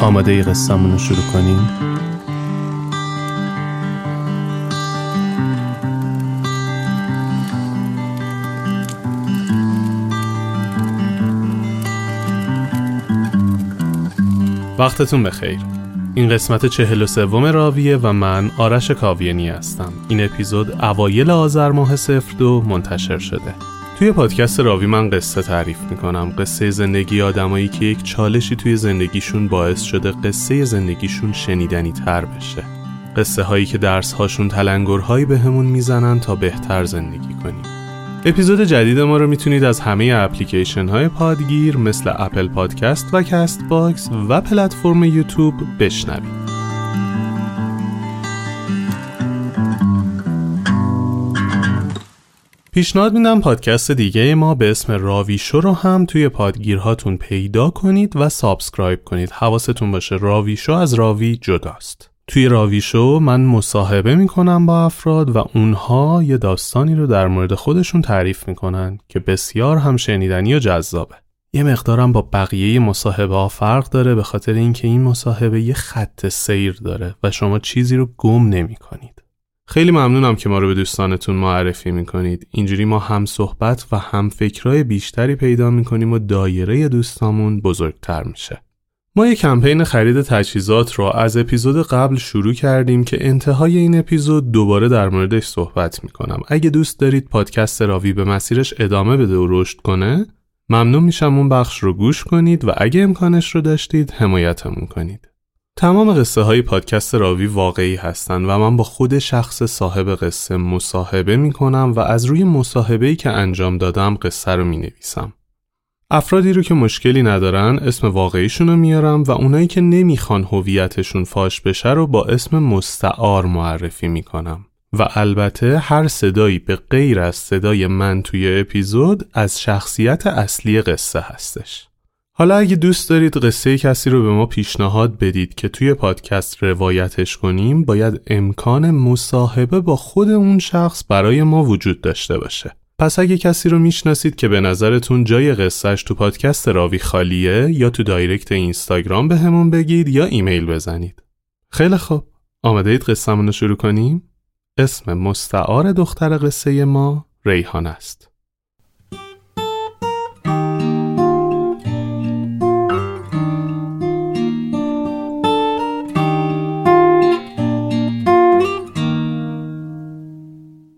آماده قصه‌مون رو شروع کنیم؟ وقتتون بخیر. این قسمت چهل و سوم راویه و من آرش کاویانی هستم. این اپیزود اوایل آذر ماه صفر دو منتشر شده. توی پادکست راوی من قصه تعریف می‌کنم. قصه زندگی آدمایی که یک چالشی توی زندگیشون باعث شده قصه زندگیشون شنیدنی تر بشه. قصه هایی که درس هاشون تلنگرهایی بهمون می‌زنن تا بهتر زندگی کنیم. اپیزود جدید ما رو می‌تونید از همه اپلیکیشن های پادگیر مثل Apple Podcast و Castbox و پلتفرم یوتیوب بشنوید. پیشنهاد میدم پادکست دیگه ما به اسم راوی شو رو هم توی پادگیرهاتون پیدا کنید و subscribe کنید. حواستون باشه راوی شو از راوی جداست. توی راوی شو من مصاحبه می‌کنم با افراد و اونها یه داستانی رو در مورد خودشون تعریف می‌کنن که بسیار هم شنیدنی و جذابه. یه مقدارم با بقیه مصاحبه ها فرق داره به خاطر اینکه این مصاحبه یه خط سیر داره و شما چیزی رو گم نمی کنید. خیلی ممنونم که ما رو به دوستانتون معرفی می‌کنید. اینجوری ما هم صحبت و هم فکرای بیشتری پیدا می‌کنیم و دایره دوستامون بزرگتر میشه. ما یک کمپین خرید تجهیزات رو از اپیزود قبل شروع کردیم که انتهای این اپیزود دوباره در موردش صحبت می‌کنم. اگه دوست دارید پادکست راوی به مسیرش ادامه بده و رشد کنه ممنون میشم اون بخش رو گوش کنید و اگه امکانش رو داشتید حمایتمون کنید. تمام قصه های پادکست راوی واقعی هستند و من با خود شخص صاحب قصه مصاحبه می کنم و از روی مصاحبه‌ای که انجام دادم قصه رو می نویسم. افرادی رو که مشکلی ندارن اسم واقعیشون رو میارم و اونایی که نمی‌خوان هویتشون فاش بشه رو با اسم مستعار معرفی می کنم. و البته هر صدایی به غیر از صدای من توی اپیزود از شخصیت اصلی قصه هستش. حالا اگه دوست دارید قصه کسی رو به ما پیشنهاد بدید که توی پادکست روایتش کنیم باید امکان مصاحبه با خود اون شخص برای ما وجود داشته باشه. پس اگه کسی رو می‌شناسید که به نظرتون جای قصهش تو پادکست راوی خالیه یا تو دایرکت اینستاگرام به همون بگید یا ایمیل بزنید. خیلی خوب. آماده اید قصهمون رو شروع کنیم؟ اسم مستعار دختر قصه ما ریحان است.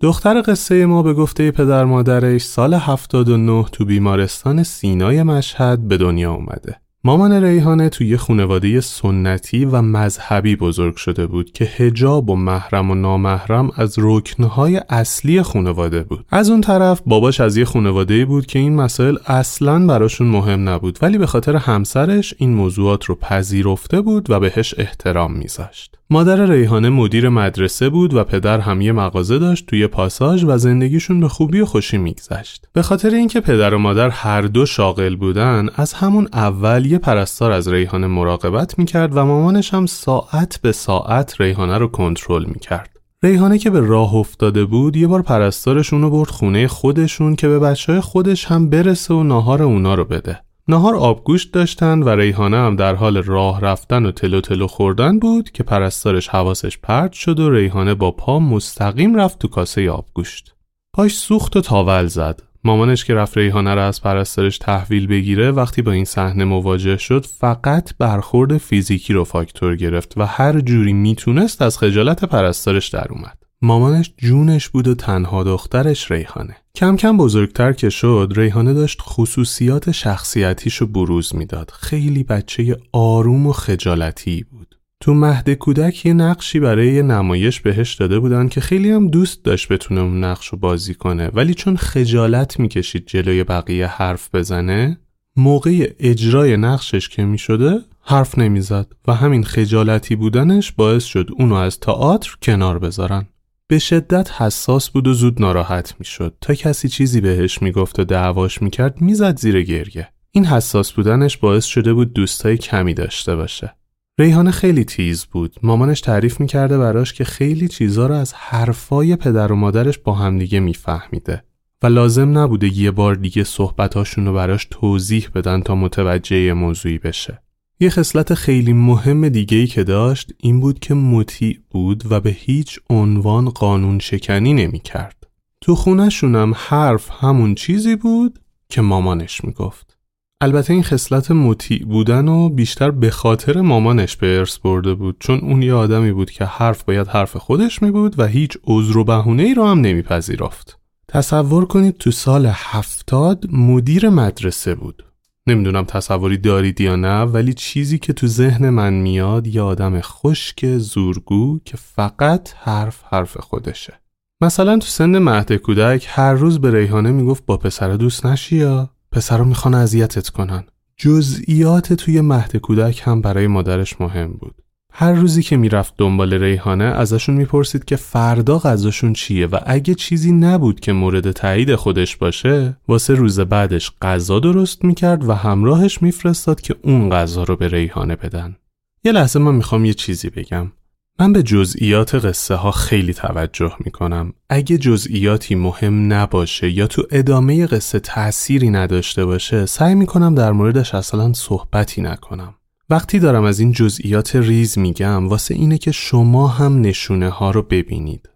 دختر قصه ما به گفته پدر مادرش سال 79 تو بیمارستان سینای مشهد به دنیا اومده. مامان ریحانه توی یه خانواده سنتی و مذهبی بزرگ شده بود که هجاب و محرم و نامحرم از رکنهای اصلی خانواده بود. از اون طرف باباش از یه خانواده بود که این مسائل اصلا براشون مهم نبود ولی به خاطر همسرش این موضوعات رو پذیرفته بود و بهش احترام میذاشت. مادر ریحانه مدیر مدرسه بود و پدر هم یه مغازه داشت توی پاساژ و زندگیشون به خوبی و خوشی میگذشت. به خاطر اینکه پدر و مادر هر دو شاغل بودن، از همون اول یه پرستار از ریحانه مراقبت می‌کرد و مامانش هم ساعت به ساعت ریحانه رو کنترل می‌کرد. ریحانه که به راه افتاده بود یه بار پرستارشون رو برد خونه خودشون که به بچه خودش هم برسه و ناهار اونا رو بده. نهار آبگوشت داشتن و ریحانه هم در حال راه رفتن و تلو تلو خوردن بود که پرستارش حواسش پرت شد و ریحانه با پا مستقیم رفت تو کاسه آبگوشت. پاش سوخت و تاول زد. مامانش که رفت ریحانه را از پرستارش تحویل بگیره وقتی با این صحنه مواجه شد فقط برخورد فیزیکی رو فاکتور گرفت و هر جوری می‌تونست از خجالت پرستارش در اومد. مامانش جونش بود و تنها دخترش ریحانه. کم کم بزرگتر که شد ریحانه داشت خصوصیات شخصیتیش رو بروز می‌داد. خیلی بچه آروم و خجالتی بود. تو مهد کودک یه نقشی برای نمایش بهش داده بودن که خیلی هم دوست داشت بتونه اون نقش رو بازی کنه ولی چون خجالت می‌کشید جلوی بقیه حرف بزنه موقع اجرای نقشش که می‌شده حرف نمی‌زد و همین خجالتی بودنش باعث شد اونو از تئاتر کنار بذارن. به شدت حساس بود و زود ناراحت می‌شد. تا کسی چیزی بهش می‌گفت و دعواش می‌کرد می‌زد زیر گریه. این حساس بودنش باعث شده بود دوستای کمی داشته باشه. ریحانه خیلی تیز بود. مامانش تعریف می‌کرده براش که خیلی چیزا رو از حرفای پدر و مادرش با همدیگه میفهمیده. و لازم نبوده یه بار دیگه صحبتاشون رو براش توضیح بدن تا متوجه موضوعی بشه. یه خصلت خیلی مهم دیگه ای که داشت این بود که مطیع بود و به هیچ عنوان قانون شکنی نمی کرد. تو خونشونم حرف همون چیزی بود که مامانش می‌گفت. البته این خصلت مطیع بودن و بیشتر به خاطر مامانش به ارث برده بود چون اون یه آدمی بود که حرف باید حرف خودش می بود و هیچ عذر و بهونه ای رو هم نمیپذیرفت. تصور کنید تو سال هفتاد مدیر مدرسه بود نمی‌دونم تصوری دارید یا نه ولی چیزی که تو ذهن من میاد یه آدم خشک زورگو که فقط حرف حرف خودشه. مثلا تو سن مهد کودک هر روز به ریحانه می‌گفت با پسر دوست نشی یا؟ پسرا می‌خوان اذیتت کنن. جزئیات توی مهد کودک هم برای مادرش مهم بود. هر روزی که می‌رفت دنبال ریحانه ازشون می‌پرسید که فردا غذاشون چیه و اگه چیزی نبود که مورد تایید خودش باشه واسه روز بعدش غذا درست می‌کرد و همراهش میفرستاد که اون غذا رو به ریحانه بدن. یه لحظه من می‌خوام یه چیزی بگم. من به جزئیات قصه ها خیلی توجه می‌کنم. اگه جزئیاتی مهم نباشه یا تو ادامه قصه تأثیری نداشته باشه سعی می‌کنم در موردش اصلا صحبتی نکنم. وقتی دارم از این جزئیات ریز میگم واسه اینه که شما هم نشونه ها رو ببینید.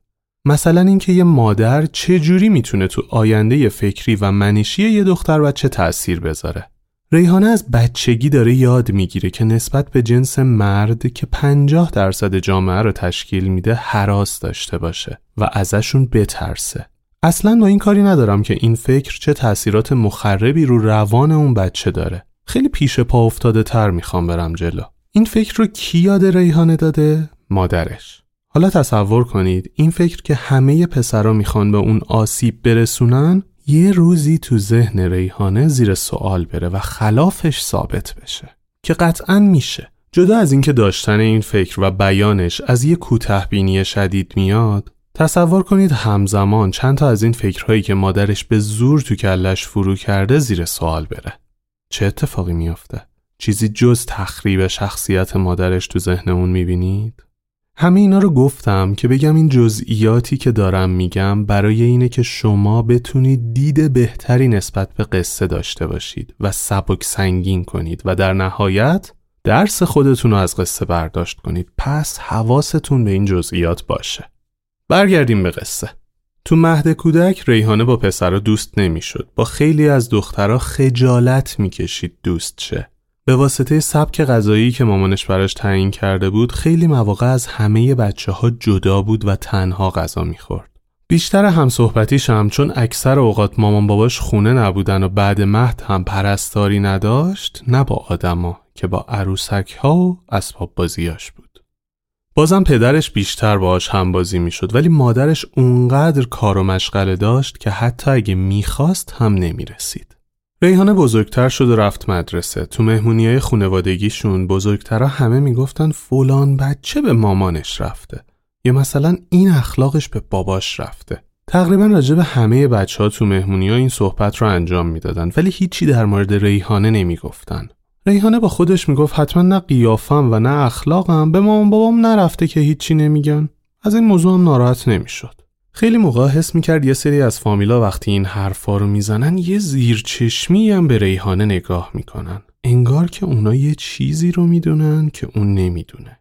مثلا اینکه یه مادر چه جوری می‌تونه تو آینده فکری و منشی یه دختر بچه تأثیر بذاره. ریحانه از بچگی داره یاد می‌گیره که نسبت به جنس مرد که 50 درصد جامعه رو تشکیل میده حراس داشته باشه و ازشون بترسه. اصلا با این کاری ندارم که این فکر چه تأثیرات مخربی رو روان اون بچه داره. خیلی پیش پا افتاده تر می‌خوام برم جلو. این فکر رو کی یاد ریحانه داده؟ مادرش. حالا تصور کنید این فکر که همه پسرا می‌خوان به اون آسیب برسونن یه روزی تو ذهن ریحانه زیر سوال بره و خلافش ثابت بشه. که قطعا میشه. جدا از اینکه داشتن این فکر و بیانش از یه کوتهبینی شدید میاد تصور کنید همزمان چند تا از این فکرهایی که مادرش به زور تو کلش فرو کرده زیر سوال بره. چه اتفاقی میافته؟ چیزی جز تخریب شخصیت مادرش تو ذهنمون می‌بینید؟ همه اینا رو گفتم که بگم این جزئیاتی که دارم میگم برای اینه که شما بتونید دید بهتری نسبت به قصه داشته باشید و سبک سنگین کنید و در نهایت درس خودتون رو از قصه برداشت کنید پس حواستون به این جزئیات باشه برگردیم به قصه تو مهد کودک ریحانه با پسرا دوست نمی‌شد. با خیلی از دخترها خجالت می‌کشید دوست شه. به واسطه سبک غذایی که مامانش براش تعیین کرده بود خیلی مواقع از همه بچه ها جدا بود و تنها غذا می‌خورد. بیشتر هم صحبتیش هم چون اکثر اوقات مامان باباش خونه نبودن و بعد مهد هم پرستاری نداشت نه با آدما که با عروسک ها و اسباب بازیاش بود. بازم پدرش بیشتر باهاش هم بازی می‌شد ولی مادرش اونقدر کار و مشغله داشت که حتی اگه می‌خواست هم نمی‌رسید. ریحانه بزرگتر شد و رفت مدرسه. تو مهمونی های خونوادگیشون همه می‌گفتن فلان بچه به مامانش رفته. یا مثلا این اخلاقش به باباش رفته. تقریبا راجع همه بچه ها تو مهمونی ها این صحبت رو انجام می‌دادن ولی هیچی در مورد ریحانه نمی‌گفتن. ریحانه با خودش می‌گفت حتما نه قیافم و نه اخلاقم به مامان بابام نرفته که هیچی نمیگن. از این موضوع هم ناراحت نمی‌شد. خیلی موقع حس می‌کرد یه سری از فامیلا وقتی این حرفا رو می‌زنن یه زیر چشمی هم به ریحانه نگاه می‌کنن. انگار که اونا یه چیزی رو می‌دونن که اون نمی‌دونه.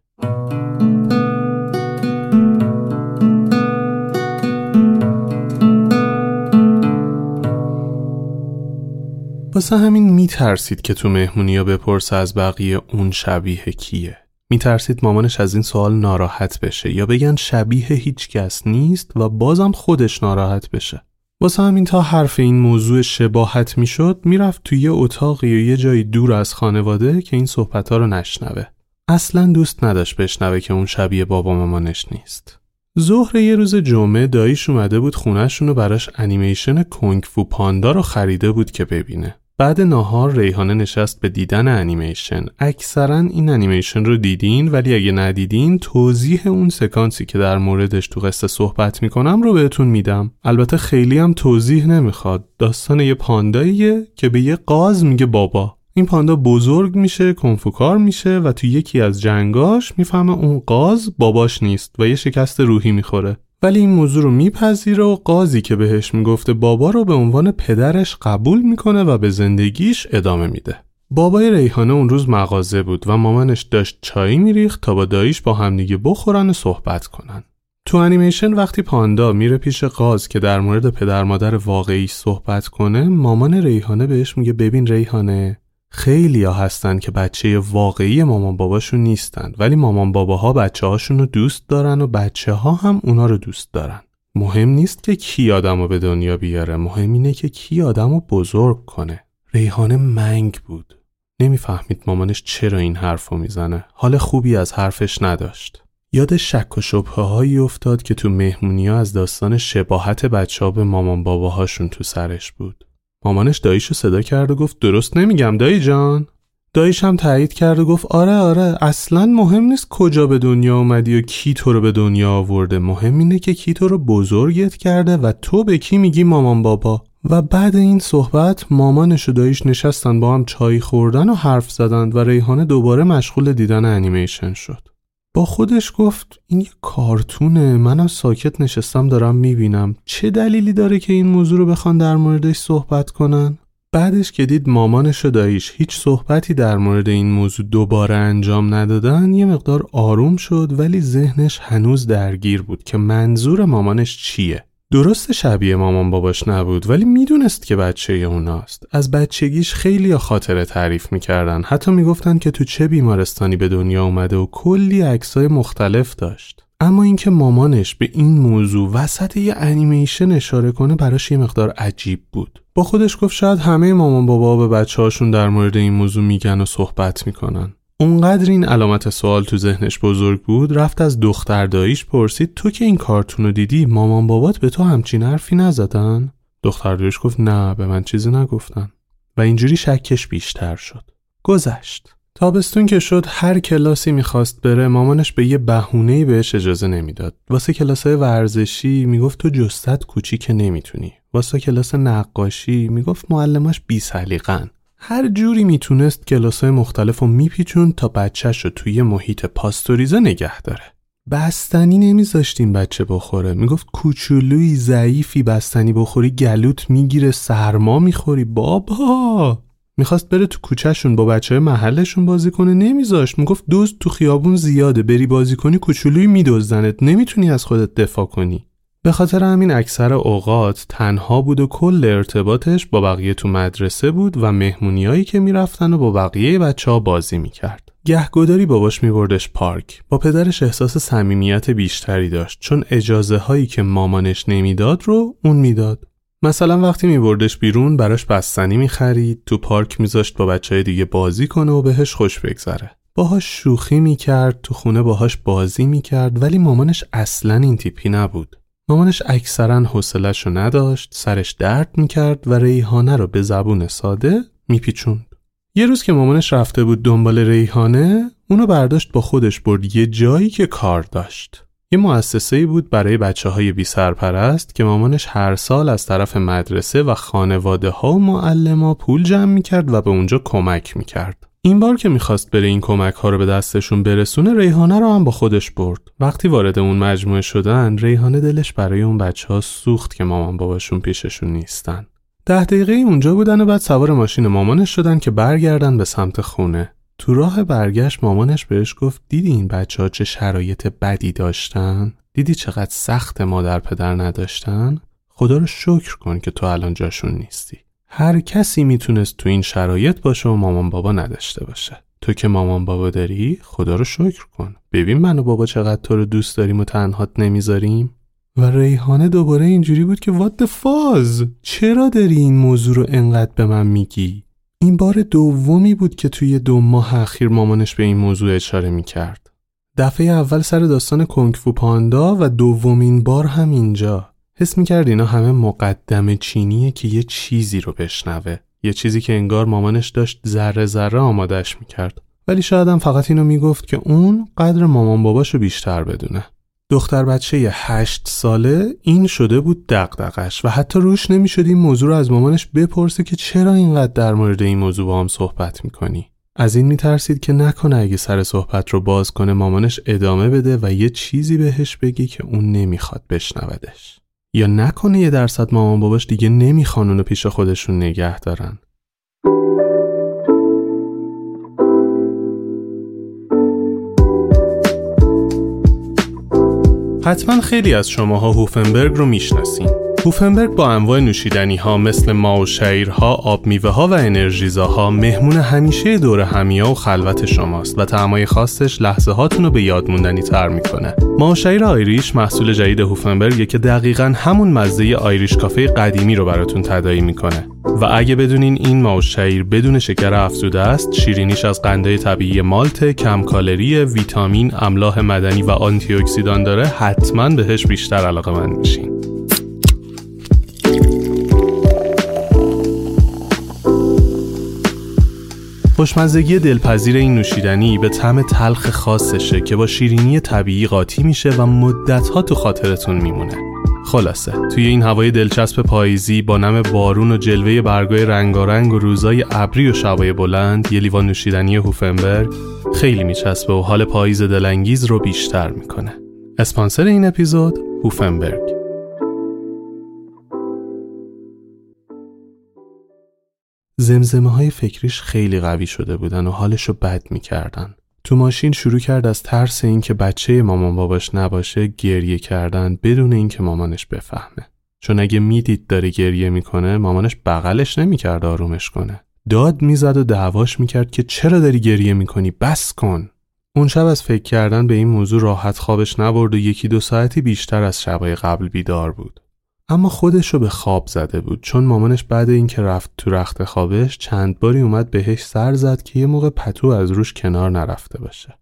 واسه همین میترسید که تو مهمونی ها بپرسه از بقیه اون شبیه کیه. میترسید مامانش از این سوال ناراحت بشه یا بگن شبیه هیچ کس نیست و بازم خودش ناراحت بشه. واسه همین تا حرف این موضوع شباهت می‌شد می‌رفت توی یه اتاقی یا یه جایی دور از خانواده که این صحبت ها رو نشنوه. اصلا دوست نداشت بشنوه که اون شبیه بابا مامانش نیست. ظهر یه روز جمعه داییش اومده بود خونهشون رو براش انیمیشن کنگ فو پاندا رو خریده بود که ببینه. بعد ناهار ریحانه نشست به دیدن انیمیشن. اکثرا این انیمیشن رو دیدین ولی اگه ندیدین توضیح اون سکانسی که در موردش تو قصه صحبت می‌کنم رو بهتون میدم. البته خیلی هم توضیح نمی‌خواد. داستان یه پانداییه که به یه قاز میگه بابا. این پاندا بزرگ میشه کنفوکار میشه و تو یکی از جنگاش می‌فهمه اون قاز باباش نیست و یه شکست روحی می‌خوره. ولی این موضوع رو میپذیره و قاضی که بهش می‌گفته بابا رو به عنوان پدرش قبول می‌کنه و به زندگیش ادامه میده. بابای ریحانه اون روز مغازه بود و مامانش داشت چای میریخت تا با داییش با همدیگه بخورن و صحبت کنن. تو انیمیشن وقتی پاندا میره پیش قاز که در مورد پدر مادر واقعی صحبت کنه مامان ریحانه بهش میگه ببین ریحانه خیلی ها هستن که بچه واقعی مامان باباشون نیستن ولی مامان باباها بچه هاشون رو دوست دارن و بچه ها هم اونا رو دوست دارن. مهم نیست که کی آدم رو به دنیا بیاره مهم اینه که کی آدم رو بزرگ کنه. ریحانه منگ بود. نمی‌فهمید مامانش چرا این حرف رو می‌زنه. حال خوبی از حرفش نداشت. یاد شک و شبه هایی افتاد که تو مهمونی از داستان شباهت بچه ها به مامان باباهاشون تو سرش بود. مامانش داییشو صدا کرد و گفت درست نمیگم دایی جان. داییش هم تایید کرد و گفت آره آره اصلا مهم نیست کجا به دنیا اومدی و کی تو رو به دنیا آورده. مهم اینه که کی تو رو بزرگت کرده و تو به کی میگی مامان بابا. و بعد این صحبت مامانش و داییش نشستن با هم چای خوردن و حرف زدند و ریحانه دوباره مشغول دیدن انیمیشن شد. با خودش گفت این یه کارتونه منم ساکت نشستم دارم می‌بینم چه دلیلی داره که این موضوع رو بخوان در موردش صحبت کنن؟ بعدش که دید مامانش و داییش هیچ صحبتی در مورد این موضوع دوباره انجام ندادن یه مقدار آروم شد ولی ذهنش هنوز درگیر بود که منظور مامانش چیه درست شبیه مامان باباش نبود ولی می‌دونست که بچه اوناست. از بچگیش خیلی خاطره تعریف می‌کردن. حتی می‌گفتن که تو چه بیمارستانی به دنیا اومده و کلی عکسای مختلف داشت. اما اینکه مامانش به این موضوع وسط یه انیمیشن اشاره کنه براش یه مقدار عجیب بود. با خودش گفت شاید همه مامان بابا به بچه هاشون در مورد این موضوع میگن و صحبت می‌کنن. اونقدر این علامت سوال تو ذهنش بزرگ بود رفت از دختر داییش پرسید تو که این کارتون رو دیدی مامان بابات به تو همچین حرفی نزدن؟ دختر داییش گفت نه به من چیزی نگفتن. و اینجوری شکش بیشتر شد. گذشت. تابستون که شد هر کلاسی می‌خواست بره مامانش به یه بهونه‌ای بهش اجازه نمی‌داد. واسه کلاسای ورزشی می‌گفت تو جستت کوچیک نمی‌تونی. واسه کلاس نقاشی می‌گفت معلماش بی سلیقن هر جوری می‌تونست کلاسای مختلف رو میپیچون تا بچهش رو توی محیط پاستوریزه نگه داره. بستنی نمیذاشتیم بچه بخوره. می‌گفت کوچولوی ضعیفی بستنی بخوری گلوت می‌گیره سرما می‌خوری. بابا! می‌خواست بره تو کوچهشون با بچه های محلشون بازی کنه. نمیذاشت. می‌گفت دوست تو خیابون زیاده. بری بازی کنی کوچولوی میدزدنت. نمی‌تونی از خودت دفاع کنی. به خاطر همین اکثر اوقات تنها بود و کل ارتباطش با بقیه تو مدرسه بود و مهمونیایی که می‌رفتن و با بقیه بچه ها بازی می‌کرد. گهگداری باباش میبردش پارک. با پدرش احساس صمیمیت بیشتری داشت چون اجازه هایی که مامانش نمی‌داد رو اون می‌داد. مثلا وقتی میبردش بیرون براش بستنی می‌خرید تو پارک میذاشت با بچه های دیگه بازی کنه و بهش خوش بگذره. باهاش شوخی می‌کرد تو خونه باهاش بازی می‌کرد ولی مامانش اصلا این تیپی نبود. مامانش اکثرا حوصلش رو نداشت سرش درد می‌کرد و ریحانه رو به زبون ساده میپیچوند. یه روز که مامانش رفته بود دنبال ریحانه اونو برداشت با خودش برد یه جایی که کار داشت یه مؤسسه بود برای بچه های بی سرپرست که مامانش هر سال از طرف مدرسه و خانواده ها و معلم پول جمع می‌کرد و به اونجا کمک می‌کرد این بار که می‌خواست بره این کمک ها رو به دستشون برسونه ریحانه رو هم با خودش برد وقتی وارد اون مجموعه شدن ریحانه دلش برای اون بچه ها سوخت که مامان باباشون پیششون نیستن ده دقیقه اونجا بودن و بعد سوار ماشین مامانش شدن که برگردن به سمت خونه. تو راه برگشت مامانش بهش گفت دیدی این بچه ها چه شرایط بدی داشتن؟ دیدی چقدر سخت مادر پدر نداشتن؟ خدا رو شکر کن که تو الان جاشون نیستی. هر کسی می‌تونست تو این شرایط باشه و مامان بابا نداشته باشه. تو که مامان بابا داری خدا رو شکر کن. ببین من و بابا چقدر تو رو دوست داریم و تنهات نمی‌ذاریم. و ریحانه دوباره اینجوری بود که وات فاز چرا داری این موضوع رو انقدر به من میگی این بار دومی بود که توی دو ماه اخیر مامانش به این موضوع اشاره می‌کرد دفعه اول سر داستان کنگفو پاندا و دومین بار هم اینجا حس می‌کرد اینا همه مقدم چینیه که یه چیزی رو بشنوه. یه چیزی که انگار مامانش داشت ذره ذره آمادش می‌کرد. ولی شاید هم فقط اینو می‌گفت که اون قدر مامان باباشو بیشتر بدونه. دختر بچه هشت ساله این شده بود دقدقش و حتی روش نمی‌شد این موضوع رو از مامانش بپرسه که چرا اینقدر در مورد این موضوع با هم صحبت می‌کنی. از این میترسید که نکنه اگه سر صحبت رو باز کنه مامانش ادامه بده و یه چیزی بهش بگی که اون نمی‌خواد بشنودش. یا نکنه یه درصد مامان باباش دیگه نمی‌خوان اونو پیش خودشون نگه دارن حتما خیلی از شماها هوفنبرگ رو می‌شناسین. هوفنبرگ با انواع نوشیدنی ها مثل ما و شیرها، آب میوه ها و انرژیزاها مهمون همیشه دور همیا و خلوت شماست و تعمای خاصش لحظه هاتون رو به یاد موندنی تر می‌کنه. ما و شیر آیریش محصول جدید هوفنبرگ که دقیقا همون مزه آیریش کافه قدیمی رو براتون تدایی می‌کنه. و اگه بدونین این ماوشیر بدون شکر افزوده است شیرینیش از قندهای طبیعی مالت کم کالری ویتامین املاح مدنی و آنتی داره حتما بهش بیشتر علاقه من میشین خوشمزگی دلپذیر این نوشیدنی به طعم تلخ خاصشه که با شیرینی طبیعی قاطی میشه و مدتها تو خاطرتون میمونه. خلاصه توی این هوای دلچسب پاییزی با نم بارون و جلوه برگای رنگارنگ و روزای ابری و شبای بلند یه لیوان نوشیدنی هوفنبرگ خیلی میچسبه و حال پاییز دلانگیز رو بیشتر می‌کنه. اسپانسر این اپیزود هوفنبرگ. زمزمه های فکریش خیلی قوی شده بودن و حالش رو بد می‌کردن. تو ماشین شروع کرد از ترس اینکه بچه مامان باباش نباشه گریه کردن بدون اینکه مامانش بفهمه. چون اگه می‌دید داره گریه می‌کنه مامانش بغلش نمی‌کرد آرومش کنه. داد می‌زد و دعواش می‌کرد که چرا داری گریه می‌کنی؟ بس کن. اون شب از فکر کردن به این موضوع راحت خوابش نبرد و یکی دو ساعتی بیشتر از شبای قبل بیدار بود. اما خودش رو به خواب زده بود چون مامانش بعد اینکه رفت تو رخت خوابش چند باری اومد بهش سر زد که یه موقع پتو از روش کنار نرفته باشه.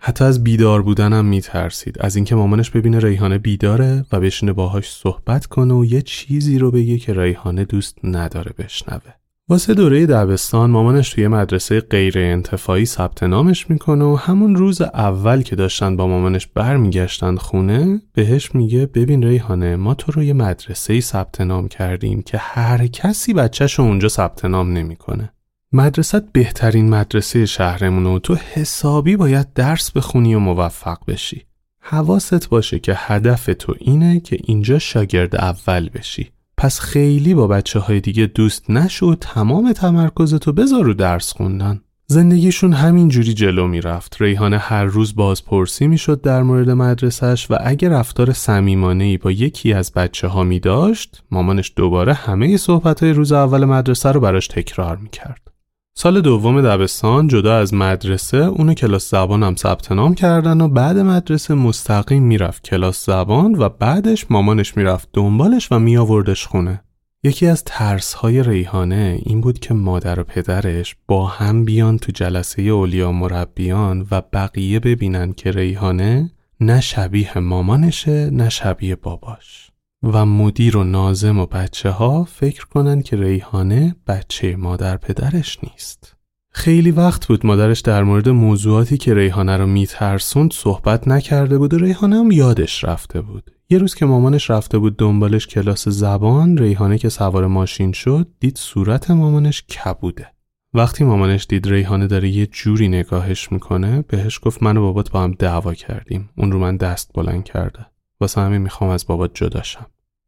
حتی از بیدار بودنم میترسید از اینکه مامانش ببینه ریحانه بیداره و بشینه باهاش صحبت کنه و یه چیزی رو بگه که ریحانه دوست نداره بشنوه. واسه دوره دبستان مامانش توی مدرسه غیر انتفاعی ثبت نامش می‌کنه و همون روز اول که داشتن با مامانش برمیگشتن خونه بهش میگه ببین ریحانه ما تو رو یه مدرسه ثبت نام کردیم که هر کسی بچهش اونجا ثبت نام نمی‌کنه. مدرسه بهترین مدرسه شهرمونه و تو حسابی باید درس بخونی و موفق بشی. حواست باشه که هدف تو اینه که اینجا شاگرد اول بشی. پس خیلی با بچه های دیگه دوست نشو تمام تمرکزتو بذار رو درس خوندن زندگیشون همین جوری جلو می‌رفت. ریحانه هر روز بازپرسی می‌شد در مورد مدرسهش و اگر رفتار صمیمانه با یکی از بچه ها می داشت، مامانش دوباره همه صحبت های روز اول مدرسه رو براش تکرار می‌کرد. سال دوم دبستان جدا از مدرسه اونو کلاس زبانم ثبت نام کردن و بعد مدرسه مستقیم می‌رفت کلاس زبان و بعدش مامانش می‌رفت دنبالش و میآوردش خونه. یکی از ترس های ریحانه این بود که مادر و پدرش با هم بیان تو جلسه اولیا مربیان و بقیه ببینن که ریحانه نه شبیه مامانشه نه شبیه باباش و مدیر و نازم و بچه ها فکر کنن که ریحانه بچه مادر پدرش نیست. خیلی وقت بود مادرش در مورد موضوعاتی که ریحانه رو میترسوند صحبت نکرده بود و ریحانه هم یادش رفته بود. یه روز که مامانش رفته بود دنبالش کلاس زبان ریحانه که سوار ماشین شد دید صورت مامانش کبوده. وقتی مامانش دید ریحانه داره یه جوری نگاهش می‌کنه بهش گفت من و بابات با هم دعوا کردیم اون رو من دست بلند کرده واسه همین می‌خوام از بابات جداشم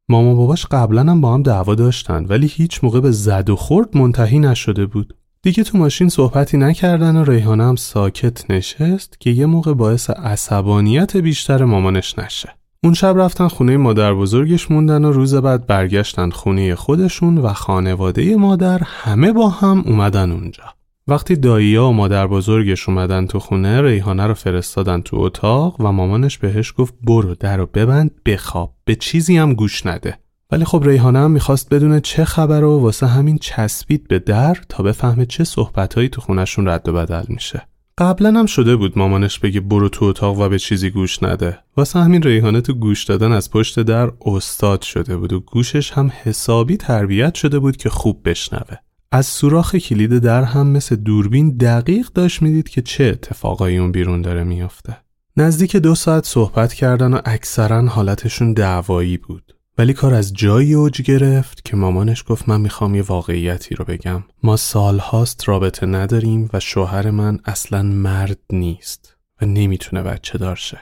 ماما باباش قبلا هم با هم دعوا داشتن ولی هیچ موقع به زد و خورد منتهی نشده بود دیگه تو ماشین صحبتی نکردن و ریحانه هم ساکت نشست که یه موقع باعث عصبانیت بیشتر مامانش نشه اون شب رفتن خونه مادر بزرگش موندن و روز بعد برگشتن خونه خودشون و خانواده مادر همه با هم اومدن اونجا. وقتی داییا و مادر بزرگش اومدن تو خونه ریحانه رو فرستادن تو اتاق و مامانش بهش گفت برو در رو ببند بخواب به چیزی هم گوش نده. ولی خب ریحانه هم می‌خواست بدونه چه خبر و واسه همین چسبید به در تا بفهمه چه صحبتهایی تو خونشون رد و بدل میشه. قبلا هم شده بود مامانش بگه برو تو اتاق و به چیزی گوش نده واسه همین ریحانه تو گوش دادن از پشت در استاد شده بود و گوشش هم حسابی تربیت شده بود که خوب بشنوه از سوراخ کلید در هم مثل دوربین دقیق داشت می‌دید که چه اتفاقایی اون بیرون داره میافته. نزدیک دو ساعت صحبت کردن و اکثرا حالتشون دعوایی بود. ولی کار از جایی اوج گرفت که مامانش گفت من می‌خوام یه واقعیتی رو بگم. ما سالهاست رابطه نداریم و شوهر من اصلا مرد نیست و نمی‌تونه بچه دارشه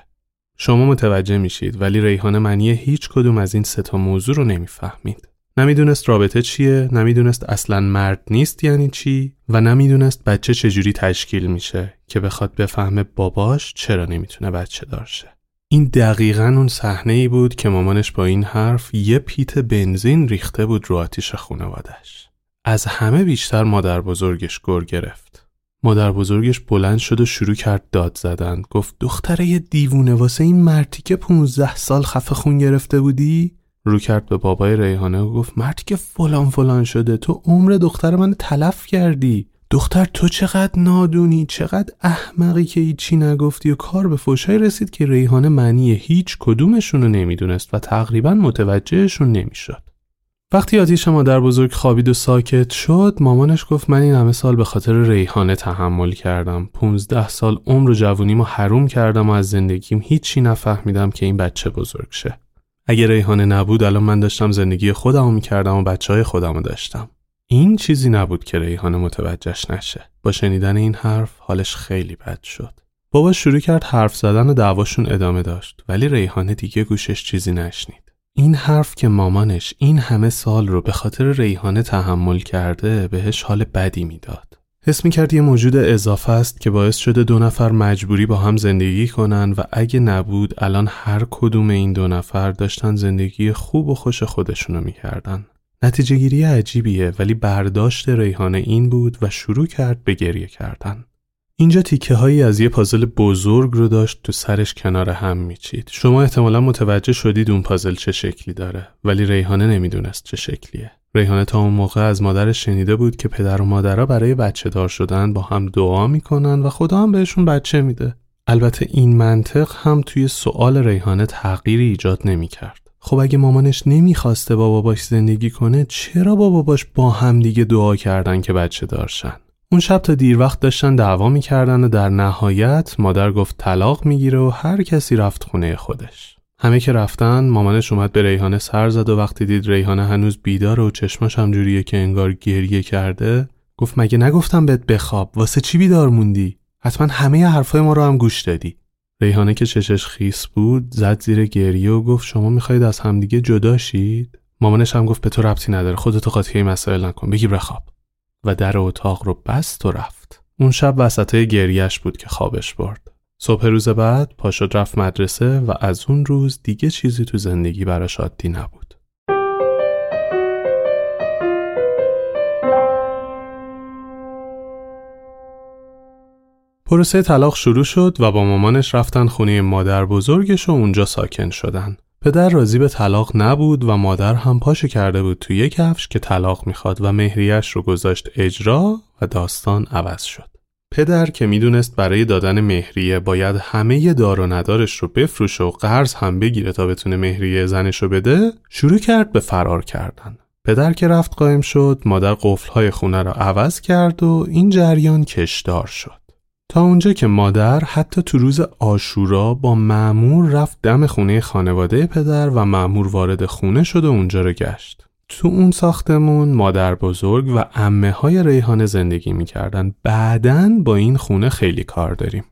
شما متوجه میشید ولی ریحانه معنی هیچ کدوم از این ستا موضوع رو نمی‌فهمید. نمی‌دونست رابطه چیه نمی‌دونست اصلا مرد نیست یعنی چی و نمی‌دونست بچه چجوری تشکیل میشه که بخواد بفهمه باباش چرا نمی‌تونه بچه دارشه این دقیقا اون صحنه ای بود که مامانش با این حرف یه پیت بنزین ریخته بود رو آتیش خونوادش. از همه بیشتر مادر بزرگش گر گرفت. مادر بزرگش بلند شد و شروع کرد داد زدن. گفت دختره یه دیوونه واسه این مرتی که 15 سال خفه خون گرفته بودی؟ رو کرد به بابای ریحانه و گفت مرتی که فلان فلان شده تو عمر دختر من تلف کردی. دختر تو چقدر نادونی چقدر احمقی که هیچی نگفتی و کار به فوشای رسید که ریحانه معنی هیچ کدومشون رو نمی‌دونست و تقریبا متوجهشون نمی‌شد. وقتی آتیش مادر بزرگ خوابید و ساکت شد مامانش گفت من این همه سال به خاطر ریحانه تحمل کردم. 15 سال عمر و جوونیمو حروم کردم و از زندگیم هیچی نفهمیدم که این بچه بزرگ شه. اگه ریحانه نبود الان من داشتم زندگی خودمو می‌کردم و بچه های خودمو داشتم این چیزی نبود که ریحانه متوجهش نشه. با شنیدن این حرف حالش خیلی بد شد. بابا شروع کرد حرف زدن و دعواشون ادامه داشت ولی ریحانه دیگه گوشش چیزی نشنید. این حرف که مامانش این همه سال رو به خاطر ریحانه تحمل کرده بهش حال بدی می‌داد. حس می کرد یه موجود اضافه است که باعث شده دو نفر مجبوری با هم زندگی کنن و اگه نبود الان هر کدوم این دو نفر داشتن زندگی خوب و خوش خودشونو می‌کردن. نتیجه گیری عجیبیه ولی برداشت ریحانه این بود و شروع کرد به گریه کردن. اینجا تیکه هایی از یه پازل بزرگ رو داشت تو سرش کنار هم میچید. شما احتمالا متوجه شدید اون پازل چه شکلی داره ولی ریحانه نمی‌دونست چه شکلیه. ریحانه تا اون موقع از مادرش شنیده بود که پدر و مادرها برای بچه دار شدن با هم دعا می‌کنن و خدا هم بهشون بچه میده. البته این منطق هم توی سوال ریحانه تغییری ایجاد نمی‌کرد. خب اگه مامانش نمی‌خواسته با باباش زندگی کنه چرا با باباش با هم دیگه دعا کردن که بچه دارشن اون شب تا دیر وقت داشتن دعوا می‌کردن و در نهایت مادر گفت طلاق می‌گیره و هر کسی رفت خونه خودش همه که رفتن مامانش اومد به ریحانه سر زد و وقتی دید ریحانه هنوز بیدار و چشماش هم جوریه که انگار گریه کرده گفت مگه نگفتم بهت بخواب؟ واسه چی بیدار موندی؟ حتما همه حرفای ما رو هم گوش دادی. ریحانه که چشش خیس بود زد زیر گریه و گفت شما می‌خواید از همدیگه جدا شید؟ مامانش هم گفت به تو ربطی نداره خودتو قاطی مسائل نکن بگی بخواب. و در اتاق رو بست و رفت. اون شب وسطای گریهش بود که خوابش برد. صبح روز بعد پاشد رفت مدرسه و از اون روز دیگه چیزی تو زندگی براش عادی نبود پروسه طلاق شروع شد و با مامانش رفتن خونه مادر بزرگش و اونجا ساکن شدن. پدر راضی به طلاق نبود و مادر هم پاشو کرده بود توی یک کفش که طلاق می‌خواد و مهریش رو گذاشت اجرا و داستان عوض شد. پدر که می‌دونست برای دادن مهریه باید همه دار و ندارش رو بفروشه و قرض هم بگیره تا بتونه مهریه زنش رو بده شروع کرد به فرار کردن. پدر که رفت قایم شد مادر قفلهای خونه را عوض کرد و این جریان کشدار شد. تا اونجا که مادر حتی تو روز آشورا با معمور رفت دم خونه خانواده پدر و معمور وارد خونه شد و اونجا رو گشت. تو اون ساختمون مادر بزرگ و امه های ریحانه زندگی می‌کردن. بعدن با این خونه خیلی کار داریم.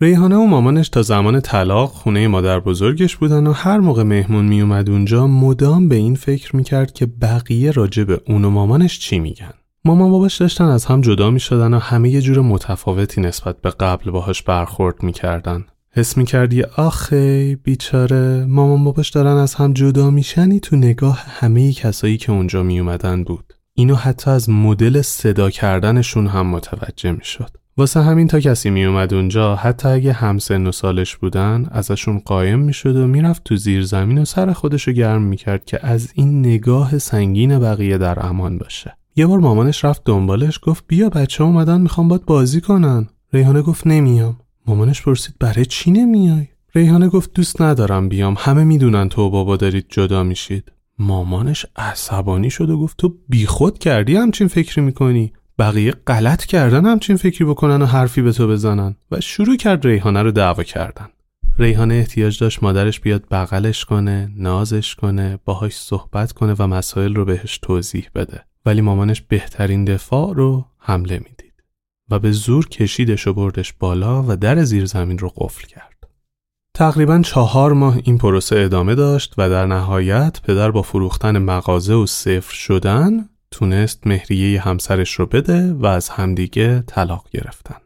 ریحانه و مامانش تا زمان طلاق خونه مادر بزرگش بودن و هر موقع مهمون میومد اونجا مدام به این فکر می‌کرد که بقیه راجع به اون و مامانش چی میگن. مامان باباش داشتن از هم جدا می شدن و همه یه جور متفاوتی نسبت به قبل باهاش برخورد می‌کردن. حس می‌کردی آخه بیچاره مامان باباش دارن از هم جدا میشنی تو نگاه همه کسایی که اونجا می اومدن بود. اینو حتی از مدل صدا کردنشون هم متوجه می‌شد. واسه همین تا کسی می اومد اونجا حتی اگه همسن و سالش بودن ازشون قایم می‌شد و می‌رفت تو زیر زمین و سر خودشو گرم می‌کرد که از این نگاه سنگین بقیه در امان باشه. یه بار مامانش رفت دنبالش گفت بیا بچه اومدن می‌خوام باد بازی کنن ریحانه گفت نمیام مامانش پرسید برای چی نمیای؟ ریحانه گفت دوست ندارم بیام. همه می‌دونن تو و بابا دارید جدا میشید. مامانش عصبانی شد و گفت تو بیخود کردی همچین فکری می‌کنی؟ بقیه غلط کردن همچین فکری بکنن و حرفی به تو بزنن. و شروع کرد ریحانه رو دعوا کردن. ریحانه احتیاج داشت مادرش بیاد بغلش کنه نازش کنه باهاش صحبت کنه و مسائل رو بهش توضیح بده. ولی مامانش بهترین دفاع رو حمله می‌دید. و به زور کشیدش و بردش بالا و در زیر زمین رو قفل کرد. تقریبا چهار ماه این پروسه ادامه داشت و در نهایت پدر با فروختن مغازه و صفر شدن تونست مهریه همسرش رو بده و از همدیگه طلاق گرفتن.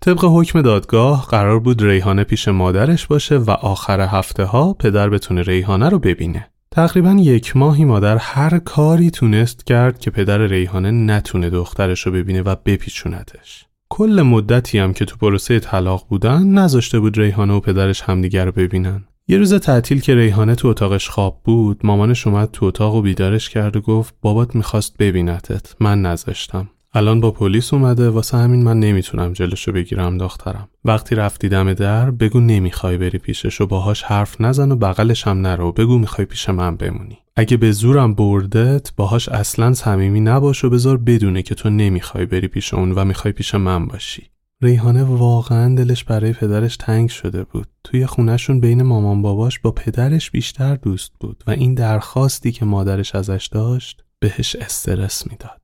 طبق حکم دادگاه قرار بود ریحانه پیش مادرش باشه و آخر هفته ها پدر بتونه ریحانه رو ببینه. تقریبا یک ماهی مادر هر کاری تونست کرد که پدر ریحانه نتونه دخترش رو ببینه و بپیچونتش. کل مدتی هم که تو پروسه طلاق بودن نذاشته بود ریحانه و پدرش همدیگر رو ببینن. یه روز تعطیل که ریحانه تو اتاقش خواب بود مامانش اومد تو اتاق و بیدارش کرد و گفت بابات می‌خواست ببینتت. من نذاشتم. الان با پلیس اومده واسه همین من نمی‌تونم جلوشو بگیرم دخترم. وقتی رفتی دم در بگو نمی‌خوای بری پیشش و باهاش حرف نزن و بغلش هم نرو. بگو می‌خوای پیش من بمونی. اگه به زورم بردت باهاش اصلا صمیمی نباش و بذار بدونه که تو نمی‌خوای بری پیش اون و می‌خوای پیش من باشی. ریحانه واقعا دلش برای پدرش تنگ شده بود. توی خونهشون بین مامان باباش با پدرش بیشتر دوست بود و این درخواستی که مادرش ازش داشت بهش استرس می‌داد.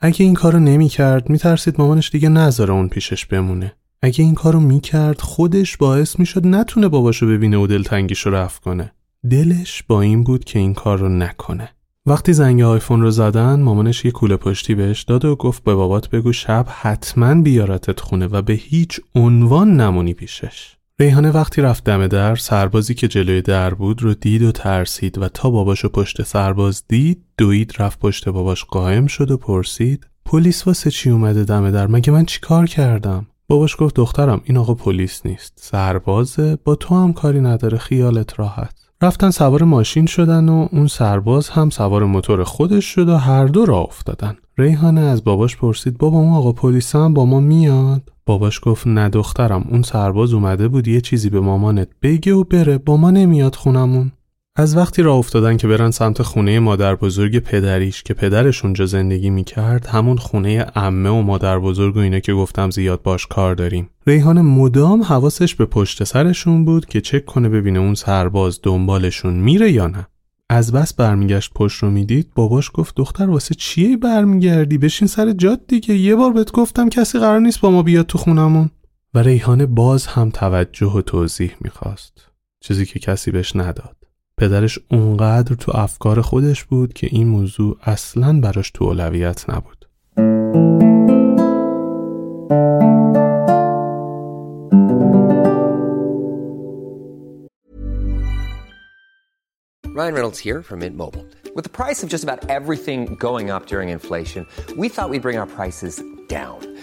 اگه این کارو نمی‌کرد میترسید مامانش دیگه نذاره اون پیشش بمونه. اگه این کارو می‌کرد خودش باعث می‌شد نتونه باباشو ببینه و دلتنگیشو رفت کنه. دلش با این بود که این کار رو نکنه. وقتی زنگ آیفون رو زدن مامانش یه کوله پشتی بهش داد و گفت به بابات بگو شب حتما بیارتت خونه و به هیچ عنوان نمونی پیشش. ریحانه وقتی رفت دم در سربازی که جلوی در بود رو دید و ترسید و تا باباشو پشت سرباز دید دوید رفت پشت باباش قایم شد و پرسید پلیس واسه چی اومده دم در؟ مگه من چی کار کردم؟ باباش گفت دخترم این آقا پلیس نیست. سربازه با تو هم کاری نداره خیالت راحت. رفتن سوار ماشین شدن و اون سرباز هم سوار موتور خودش شد و هر دو راه افتادن. ریحانه از باباش پرسید بابا اون آقا پلیس هم با ما میاد؟ باباش گفت نه دخترم اون سرباز اومده بود یه چیزی به مامانت بگه و بره با ما نمیاد خونمون. از وقتی راه افتادن که برن سمت خونه مادر بزرگ پدریش که پدرش اونجا زندگی می‌کرد همون خونه امه و مادر بزرگ و اینا که گفتم زیاد باش کار داریم. ریحان مدام حواسش به پشت سرشون بود که چک کنه ببینه اون سرباز دنبالشون میره یا نه. از بس برمیگشت پشت رو می‌دید باباش گفت دختر واسه چیه برمیگردی؟ بشین سر جاد دیگه. یه بار بهت گفتم کسی قرار نیست با ما بیاد تو خونمون. و ریحانه باز هم توجه و توضیح می‌خواست. چیزی که کسی بهش نداد. پدرش اونقدر تو افکار خودش بود که این موضوع اصلا براش تو اولویت نبود Ryan Reynolds here from Mint Mobile. With the price of just about everything going up during inflation, we thought we'd bring our prices down.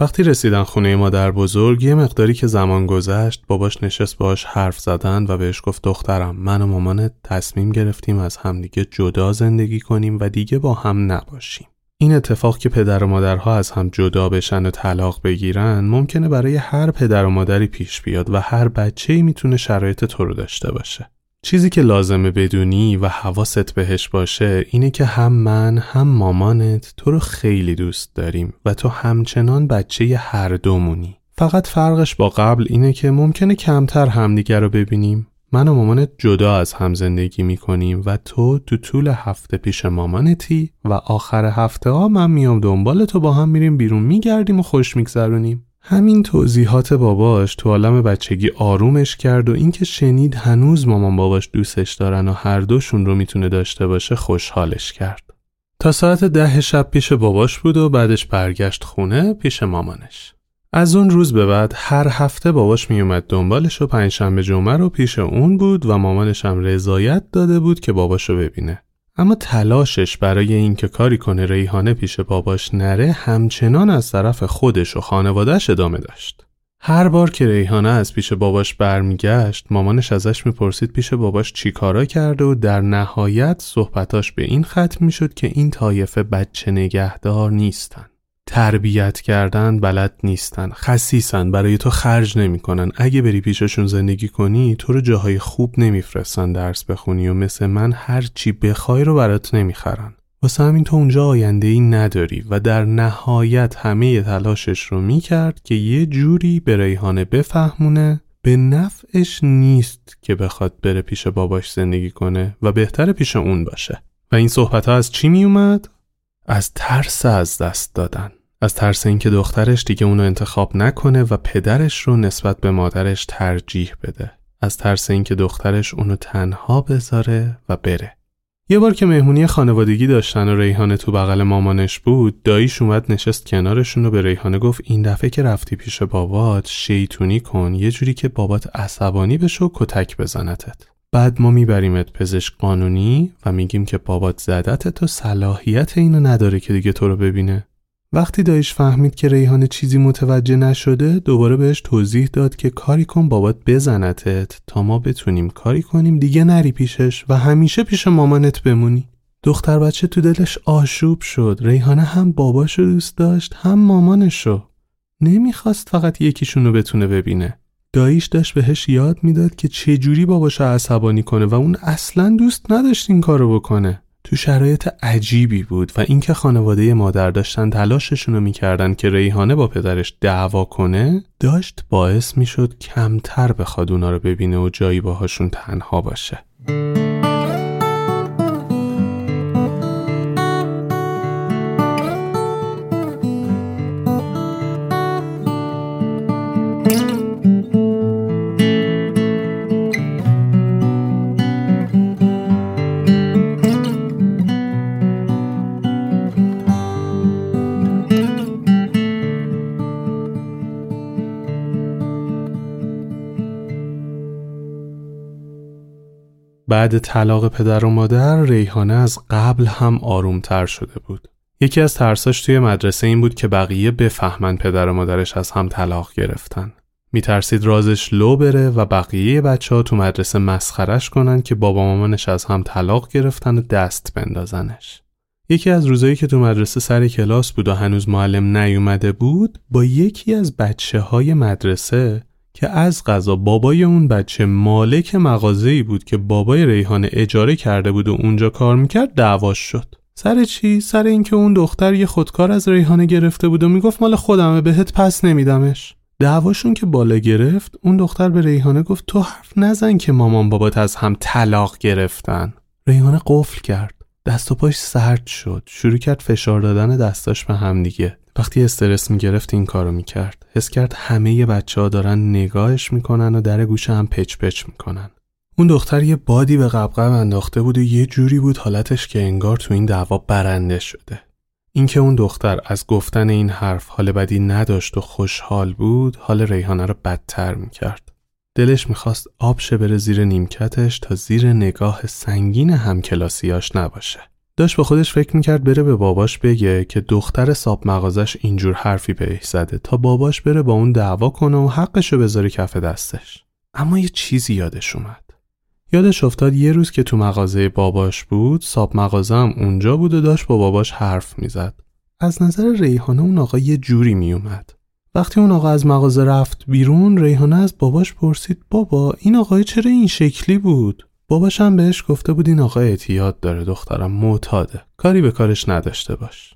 وقتی رسیدن خونه مادر بزرگ یه مقداری که زمان گذشت باباش نشست باش حرف زدن و بهش گفت دخترم من و مامانت تصمیم گرفتیم از همدیگه جدا زندگی کنیم و دیگه با هم نباشیم. این اتفاق که پدر و مادرها از هم جدا بشن و طلاق بگیرن ممکنه برای هر پدر و مادری پیش بیاد و هر بچه‌ای می‌تونه شرایط تو رو داشته باشه. چیزی که لازمه بدونی و حواست بهش باشه اینه که هم من هم مامانت تو رو خیلی دوست داریم و تو همچنان بچه هر دومونی. فقط فرقش با قبل اینه که ممکنه کمتر همدیگر رو ببینیم. من و مامانت جدا از هم زندگی می‌کنیم و تو تو طول هفته پیش مامانتی و آخر هفته ها من میام دنبال تو با هم میریم بیرون میگردیم و خوش میگذرونیم. همین توضیحات باباش تو عالم بچگی آرومش کرد و اینکه شنید هنوز مامان باباش دوستش دارن و هر دوشون رو می‌تونه داشته باشه خوشحالش کرد. تا ساعت ده شب پیش باباش بود و بعدش برگشت خونه پیش مامانش. از اون روز به بعد هر هفته باباش میومد دنبالش و پنجشنبه جمعه رو پیش اون بود و مامانش هم رضایت داده بود که باباشو ببینه. اما تلاشش برای اینکه کاری کنه ریحانه پیش باباش نره همچنان از طرف خودش و خانوادهش ادامه داشت. هر بار که ریحانه از پیش باباش برمیگشت مامانش ازش می‌پرسید پیش باباش چی کارا کرده و در نهایت صحبتاش به این ختم می‌شد که این طایفه بچه نگهدار نیستن. تربیت کردن بلد نیستن خسیسن برای تو خرج نمی‌کنن. اگه بری پیششون زندگی کنی تو رو جاهای خوب نمیفرستن درس بخونی و مثل من هر چی بخوای رو برات نمی‌خرن. واسه همین تو اونجا آینده ای نداری و در نهایت همه تلاشش رو می‌کرد که یه جوری به ریحانه بفهمونه به نفعش نیست که بخواد بره پیش باباش زندگی کنه و بهتر پیش اون باشه. و این صحبت ها از چی میومد؟ از ترس از دست دادن. از ترس اینکه دخترش دیگه اونو انتخاب نکنه و پدرش رو نسبت به مادرش ترجیح بده. از ترس اینکه دخترش اونو تنها بذاره و بره. یه بار که مهمونی خانوادگی داشتن و ریحانه تو بغل مامانش بود داییش اومد نشست کنارشون و به ریحانه گفت این دفعه که رفتی پیش بابات شیطونی کن یه جوری که بابات عصبانی بشه و کتک بزنتت. بعد ما میبریمت پزشک قانونی و میگیم که بابات زدت تو صلاحیت اینو نداره که دیگه تو رو ببینه. وقتی دایش فهمید که ریحانه چیزی متوجه نشده دوباره بهش توضیح داد که کاری کن بابات بزنتت تا ما بتونیم کاری کنیم دیگه نری پیشش و همیشه پیش مامانت بمونی. دختر بچه تو دلش آشوب شد. ریحانه هم باباشو دوست داشت هم مامانشو. نمی‌خواست فقط یکیشونو بتونه ببینه. داییش داشت بهش یاد می‌داد که چجوری باباشو عصبانی کنه و اون اصلا دوست نداشت این کارو بکنه. تو شرایط عجیبی بود و اینکه خانواده مادر داشتن تلاششون رو می‌کردن که ریحانه با پدرش دعوا کنه داشت باعث می‌شد کمتر بخواد اونا رو ببینه و جایی باهاشون تنها باشه. بعد طلاق پدر و مادر ریحانه از قبل هم آرومتر شده بود. یکی از ترساش توی مدرسه این بود که بقیه بفهمن پدر و مادرش از هم طلاق گرفتن. میترسید رازش لو بره و بقیه بچه ها تو مدرسه مسخرش کنن که بابا مامانش از هم طلاق گرفتن و دست بندازنش. یکی از روزایی که تو مدرسه سر کلاس بود و هنوز معلم نیومده بود با یکی از بچه های مدرسه که از غذا بابای اون بچه مالک مغازه‌ای بود که بابای ریحانه اجاره کرده بود و اونجا کار می‌کرد دعواش شد. سر چی؟ سر اینکه اون دختر یه خودکار از ریحانه گرفته بود و می‌گفت مال خودمه بهت پس نمیدمش. دعواشون که بالا گرفت اون دختر به ریحانه گفت تو حرف نزن که مامان بابات از هم طلاق گرفتن. ریحانه قفل کرد. دست و پاش سرد شد. شروع کرد فشار دادن دستاش به هم دیگه. وقتی استرس می‌گرفت این کارو می‌کرد. حس کرد همه بچه ها دارن نگاهش می‌کنن و در گوش هم پچ پچ می‌کنن. اون دختر یه بادی به قبقب انداخته بود و یه جوری بود حالتش که انگار تو این دعوا برنده شده. اینکه اون دختر از گفتن این حرف حال بدی نداشت و خوشحال بود حال ریحانه رو بدتر می‌کرد. دلش می‌خواست آب شه بره زیر نیمکتش تا زیر نگاه سنگین همکلاسیاش نباشه. داشت به خودش فکر می‌کرد بره به باباش بگه که دختر ساب مغازش اینجور حرفی بهش زده تا باباش بره با اون دعوا کنه و حقشو بذاره کف دستش. اما یه چیزی یادش اومد. یادش افتاد یه روز که تو مغازه باباش بود ساب مغازه اونجا بود و داشت با باباش حرف می‌زد. از نظر ریحانه اون آقا یه جوری میومد وقتی اون آقا از مغازه رفت بیرون ریحانه از باباش پرسید بابا این آقای چرا این شکلی بود؟ باباش هم بهش گفته بود این آقا اعتیاد داره دخترم معتاده. کاری به کارش نداشته باش.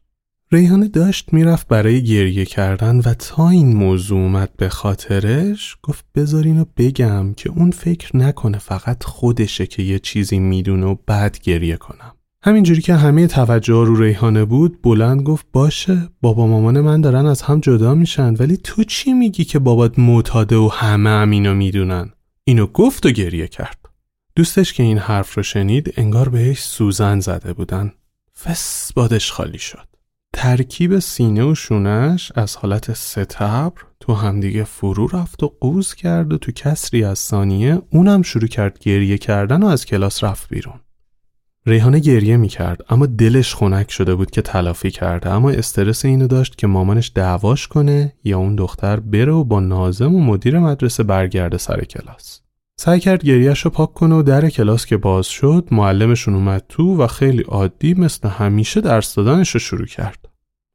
ریحانه داشت می‌رفت برای گریه کردن و تا این موضوع اومد به خاطرش گفت بذار اینو بگم که اون فکر نکنه فقط خودشه که یه چیزی می‌دونه و بعد گریه کنم. همینجوری که همه توجه رو ریحانه بود بلند گفت باشه بابا مامان من دارن از هم جدا میشن ولی تو چی میگی که بابات معتاده و همه هم اینو می‌دونن؟ اینو گفت و گریه کرد. دوستش که این حرف رو شنید انگار بهش سوزن زده بودن فس بادش خالی شد ترکیب سینه و شونش از حالت ستبر تو همدیگه فرو رفت و قوز کرد و تو کسری از ثانیه اونم شروع کرد گریه کردن و از کلاس رفت بیرون. ریحانه گریه می‌کرد اما دلش خنک شده بود که تلافی کرده اما استرس اینو داشت که مامانش دعواش کنه یا اون دختر بره و با نازم و مدیر مدرسه برگرده سر کلاس. سعی کرد گریهش رو پاک کنه و در کلاس که باز شد معلمشون اومد تو و خیلی عادی مثل همیشه درس دادنش رو شروع کرد.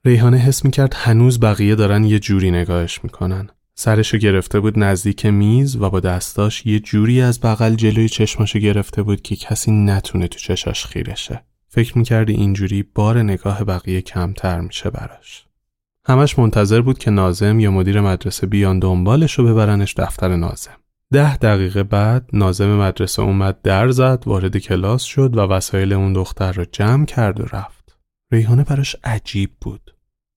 ریحانه حس می‌کرد هنوز بقیه دارن یه جوری نگاهش می‌کنن. سرشو گرفته بود نزدیک میز و با دستاش یه جوری از بغل جلوی چشماشو گرفته بود که کسی نتونه تو چشاش خیرشه. فکر می‌کردی اینجوری بار نگاه بقیه کمتر میشه براش. همش منتظر بود که نازم یا مدیر مدرسه بیان دنبالش و ببرنش دفتر نازم. ده دقیقه بعد نازم مدرسه اومد در زد وارد کلاس شد و وسایل اون دختر رو جمع کرد و رفت. ریحانه براش عجیب بود.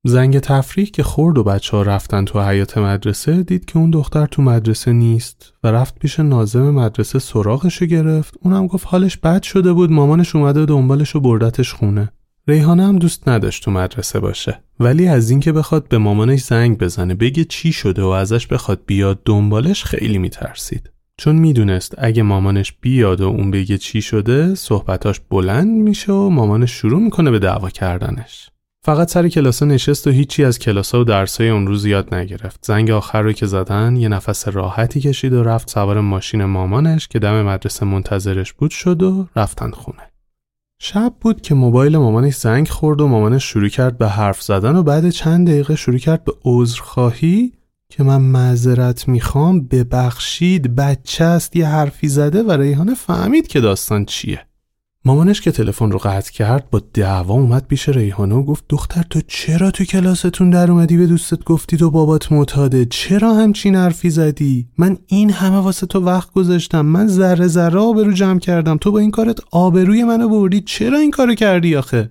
زنگ تفریح که خورد و بچه ها رفتن تو حیات مدرسه دید که اون دختر تو مدرسه نیست و رفت پیش نازم مدرسه سراغش گرفت اونم گفت حالش بد شده بود مامانش اومده دنبالش و بردتش خونه ریحانه هم دوست نداشت تو مدرسه باشه ولی از اینکه بخواد به مامانش زنگ بزنه بگه چی شده و ازش بخواد بیاد دنبالش خیلی میترسید چون می‌دونست اگه مامانش بیاد و اون بگه چی شده صحبتاش بلند میشه و مامانش شروع می‌کنه به دعوا کردنش فقط سر کلاسا نشست و هیچی از کلاسا و درسای اون روز یاد نگرفت. زنگ آخر رو که زدن یه نفس راحتی کشید و رفت سوار ماشین مامانش که دم مدرسه منتظرش بود شد و رفتن خونه. شب بود که موبایل مامانش زنگ خورد و مامانش شروع کرد به حرف زدن و بعد چند دقیقه شروع کرد به عذرخواهی که من معذرت می‌خوام ببخشید بچه است یه حرفی زده و ریحانه فهمید که داستان چیه. مامانش که تلفن رو قطع کرد با دعوا اومد پیش ریحانه و گفت دختر تو چرا تو کلاستون در اومدی؟ به دوستت گفتی تو بابات معتاده. چرا همچین حرفی زدی؟ من این همه واسه تو وقت گذاشتم. من ذره ذره آبرو جمع کردم. تو با این کارت آبروی منو بردی. چرا این کارو کردی آخه؟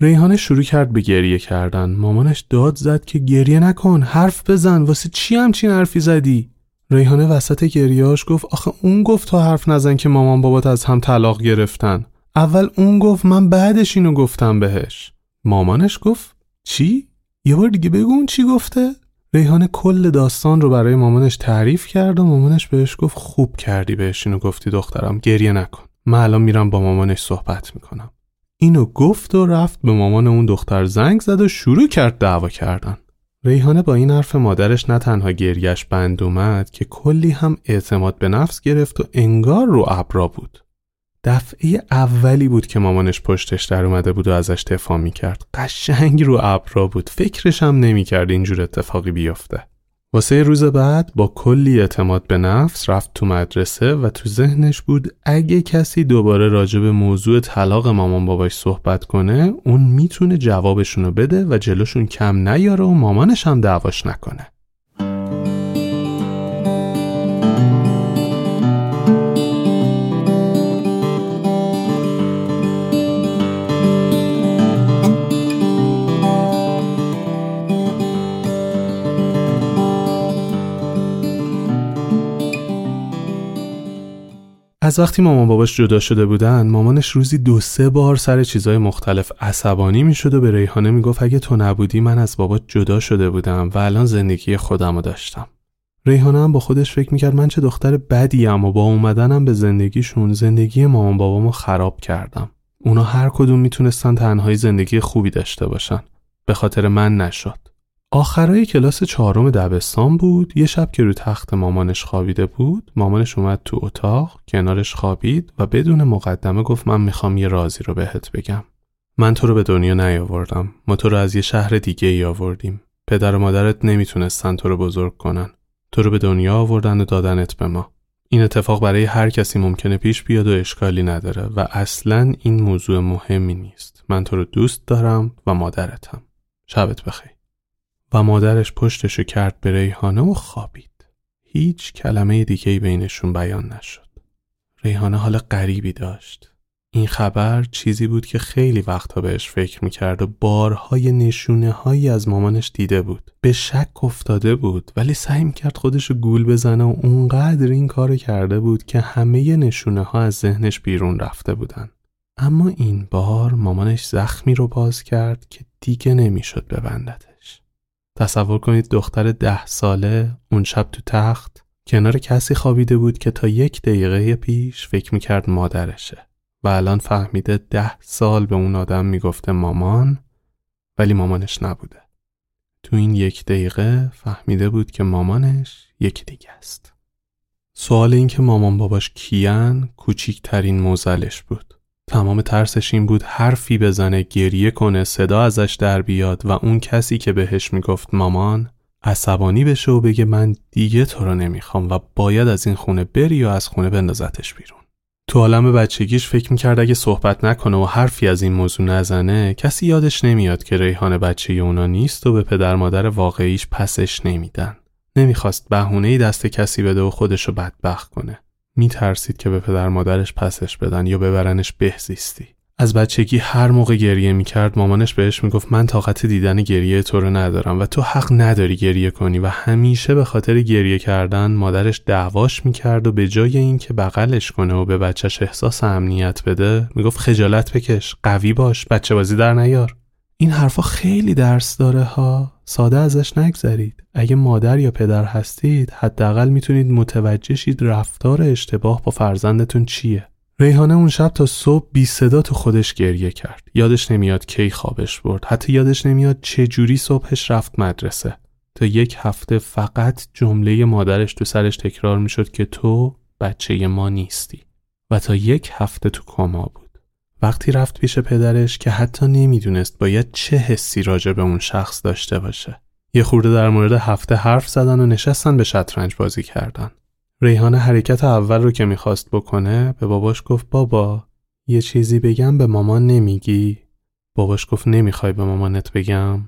ریحانه شروع کرد به گریه کردن. مامانش داد زد که گریه نکن حرف بزن. واسه چی همچین حرفی زدی؟ ریحانه وسط گریهاش گفت آخه اون گفت تو حرف نزن که مامان بابات از هم طلاق گرفتن. اول اون گفت من بعدش اینو گفتم بهش. مامانش گفت چی؟ یه بار دیگه بگو اون چی گفته؟ ریحانه کل داستان رو برای مامانش تعریف کرد و مامانش بهش گفت خوب کردی بهش اینو گفتی دخترم گریه نکن. من الان میرم با مامانش صحبت می‌کنم. اینو گفت و رفت به مامان اون دختر زنگ زد و شروع کرد دعوا کردن. ریحانه با این حرف مادرش نه تنها گریش بند اومد که کلی هم اعتماد به نفس گرفت و انگار رو ابرا بود. دفعه اولی بود که مامانش پشتش در اومده بود و ازش دفاع کرد. قشنگ رو ابرا بود فکرش هم نمی‌کرد اینجور اتفاقی بیفته واسه روز بعد با کلی اعتماد به نفس رفت تو مدرسه و تو ذهنش بود اگه کسی دوباره راجع به موضوع طلاق مامان باباش صحبت کنه اون می‌تونه جوابشونو بده و جلوشون کم نیاره و مامانش هم دعواش نکنه. از وقتی مامان باباش جدا شده بودن مامانش روزی دو سه بار سر چیزای مختلف عصبانی می‌شد و به ریحانه می‌گفت اگه تو نبودی من از بابات جدا شده بودم و الان زندگی خودم رو داشتم. ریحانه هم با خودش فکر می‌کرد من چه دختر بدی و با اومدنم به زندگیشون زندگی مامان بابامو خراب کردم. اونا هر کدوم می‌تونستن تنهایی زندگی خوبی داشته باشن. به خاطر من نشد. آخرای کلاس چهارم دبستان بود. یه شب که رو تخت مامانش خوابیده بود مامانش اومد تو اتاق کنارش خوابید و بدون مقدمه گفت من می‌خوام یه رازی رو بهت بگم. من تو رو به دنیا نیاوردم. ما تو رو از یه شهر دیگه ای آوردیم. پدر و مادرت نمی‌تونستن تو رو بزرگ کنن. تو رو به دنیا آوردن و دادنت به ما. این اتفاق برای هر کسی ممکنه پیش بیاد و اشکالی نداره و اصلا این موضوع مهمی نیست. من تو رو دوست دارم و مادرتم. شبت بخیر. و مادرش پشتشو کرد به ریحانه و خوابید. هیچ کلمه دیگه بینشون بیان نشد. ریحانه حال غریبی داشت. این خبر چیزی بود که خیلی وقتا بهش فکر می‌کرد و بارهای نشونه هایی از مامانش دیده بود. به شک افتاده بود ولی سعی می‌کرد خودشو گول بزنه و اونقدر این کار کرده بود که همه نشونه ها از ذهنش بیرون رفته بودن. اما این بار مامانش زخمی رو باز کرد که دیگه نمی‌شد ببندده. تصور کنید دختر ده ساله اون شب تو تخت کنار کسی خوابیده بود که تا یک دقیقه پیش فکر می‌کرد مادرشه و الان فهمیده ده سال به اون آدم می‌گفته مامان ولی مامانش نبوده. تو این یک دقیقه فهمیده بود که مامانش یک دیگه است. سوال این که مامان باباش کیان کوچیکترین موزلش بود. تمام ترسش این بود حرفی بزنه گریه کنه صدا ازش در بیاد و اون کسی که بهش می‌گفت مامان عصبانی بشه و بگه من دیگه تو رو نمی‌خوام و باید از این خونه بری و از خونه بندازتش بیرون. تو عالم بچگیش فکر می‌کرد اگه صحبت نکنه و حرفی از این موضوع نزنه کسی یادش نمیاد که ریحان بچه اونا نیست و به پدر مادر واقعیش پسش نمیدن. نمی‌خواست بهونه دست کسی بده و خودشو بدبخت کنه. میترسید که به پدر مادرش پسش بدن یا ببرنش بهزیستی. از بچگی هر موقع گریه می‌کرد مامانش بهش می‌گفت من طاقت دیدن گریه تو رو ندارم و تو حق نداری گریه کنی. و همیشه به خاطر گریه کردن مادرش دعواش می‌کرد و به جای اینکه بغلش کنه و به بچهش احساس امنیت بده می‌گفت خجالت بکش قوی باش بچه بازی در نیار. این حرفا خیلی درس داره ها. ساده ازش نگذرید. اگه مادر یا پدر هستید حداقل می‌تونید متوجه شید رفتار اشتباه با فرزندتون چیه. ریحانه اون شب تا صبح بی صدا تو خودش گریه کرد. یادش نمیاد کی خوابش برد. حتی یادش نمیاد چه جوری صبحش رفت مدرسه. تا یک هفته فقط جمله مادرش تو سرش تکرار می‌شد که تو بچه ما نیستی. و تا یک هفته تو کما بود. وقتی رفت پیش پدرش که حتی نمی‌دونست باید چه حسی راجع به اون شخص داشته باشه. یه خورده در مورد هفته حرف زدن و نشستن به شطرنج بازی کردن. ریحانه حرکت اول رو که می‌خواست بکنه به باباش گفت بابا یه چیزی بگم به مامان نمیگی؟ باباش گفت نمی‌خوای به مامانت بگم؟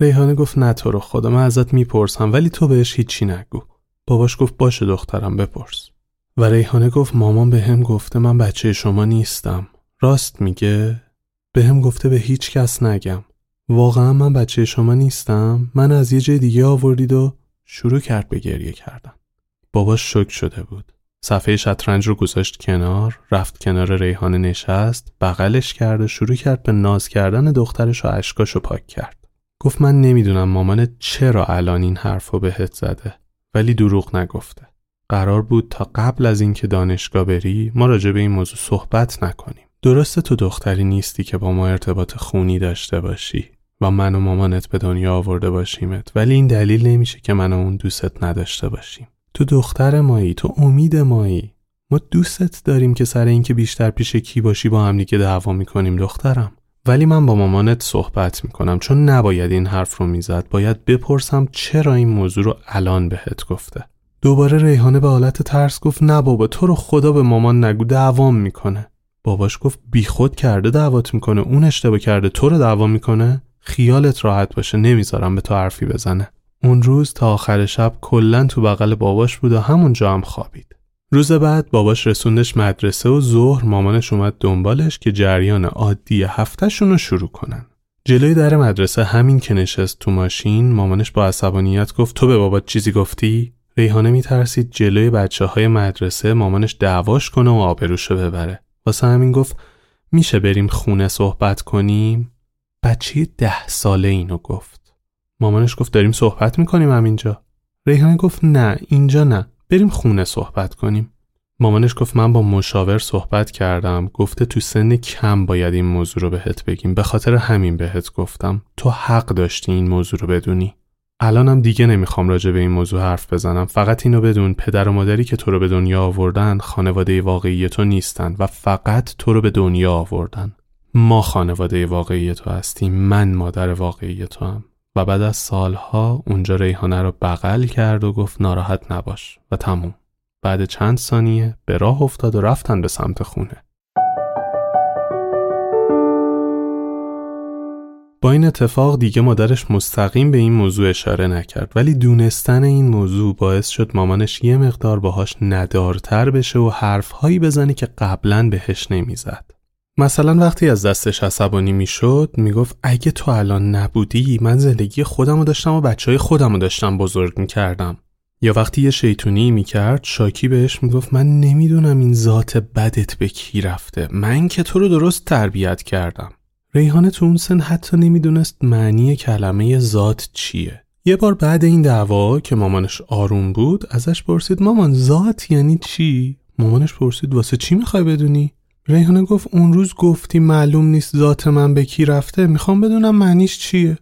ریحانه گفت نه تو رو خدا من ازت می‌پرسم ولی تو بهش هیچی نگو. باباش گفت باشه دخترم بپرس. و ریحانه گفت مامان به هم گفته من بچه شما نیستم. راست میگه؟ به هم گفته به هیچ کس نگم. واقعا من بچه شما نیستم؟ من از یه جای دیگه آوردید و شروع کرد به گریه کردن. باباش شک شده بود. صفحه شطرنج رو گذاشت کنار، رفت کنار ریحانه نشست، بغلش کرد و شروع کرد به ناز کردن دخترش و اشکاشو پاک کرد. گفت من نمی‌دونم مامانت چرا الان این حرفو بهت زده ولی دروغ نگفته. قرار بود تا قبل از اینکه دانشگاه بری ما راجع به این موضوع صحبت نکنیم. درسته تو دختری نیستی که با ما ارتباط خونی داشته باشی و من و مامانت به دنیا آورده باشیمت ولی این دلیل نمیشه که من و اون دوستت نداشته باشیم. تو دختر مایی تو امید مایی. ما دوستت داریم که سر اینکه بیشتر پیش کی باشی با هم دیگه دعوا می‌کنیم دخترم. ولی من با مامانت صحبت می‌کنم چون نباید این حرف رو می‌زد. باید بپرسم چرا این موضوع رو الان بهت گفته. دوباره ریحانه به حالت ترس گفت نه بابا تو رو خدا به مامان نگو دعوام می‌کنه. باباش گفت بیخود کرده دعوات می‌کنه اون اشتباه کرده تو رو دعوا می‌کنه. خیالت راحت باشه نمی‌ذارم به تو حرفی بزنه. اون روز تا آخر شب کلا تو بغل باباش بود و همونجا هم خوابید. روز بعد باباش رسوندش مدرسه و ظهر مامانش اومد دنبالش که جریان عادی هفتهشون رو شروع کنن. جلوی در مدرسه همین که نشست تو ماشین مامانش با عصبانیت گفت تو به بابات چیزی گفتی؟ ریحانه میترسید جلوی بچه های مدرسه مامانش دعواش کنه و آبروشو ببره. واسه همین گفت میشه بریم خونه صحبت کنیم؟ بچه ده ساله اینو گفت. مامانش گفت داریم صحبت می‌کنیم همینجا. ریحانه گفت نه اینجا نه بریم خونه صحبت کنیم. مامانش گفت من با مشاور صحبت کردم گفته تو سن کم باید این موضوع رو بهت بگیم. به خاطر همین بهت گفتم. تو حق داشتی این موضوع رو بدونی. الانم دیگه نمی‌خوام راجع به این موضوع حرف بزنم. فقط اینو بدون پدر و مادری که تو رو به دنیا آوردن خانواده واقعی تو نیستن و فقط تو رو به دنیا آوردن. ما خانواده واقعی تو هستیم من مادر واقعی تو هم. و بعد از سالها اونجا ریحانه رو بغل کرد و گفت ناراحت نباش و تموم. بعد چند ثانیه به راه افتاد و رفتن به سمت خونه. با این اتفاق دیگه مادرش مستقیم به این موضوع اشاره نکرد ولی دونستن این موضوع باعث شد مامانش یه مقدار باهاش ندارتر بشه و حرفهایی بزنه که قبلا بهش نمی‌زد. مثلا وقتی از دستش عصبانی می‌شد می‌گفت اگه تو الان نبودی من زندگی خودم رو داشتم و بچه های خودم رو داشتم بزرگ می‌کردم. یا وقتی یه شیطونی می‌کرد شاکی بهش می‌گفت من نمی‌دونم این ذات بدت به کی رفته من که تو رو درست تربیت کردم. ریحانه تو اون سن حتی نمی‌دونست معنی کلمه ذات چیه. یه بار بعد این دعوا که مامانش آروم بود ازش پرسید مامان ذات یعنی چی؟ مامانش پرسید واسه چی می‌خوای بدونی؟ ریحانه گفت اون روز گفتی معلوم نیست ذات من به کی رفته می‌خوام بدونم معنیش چیه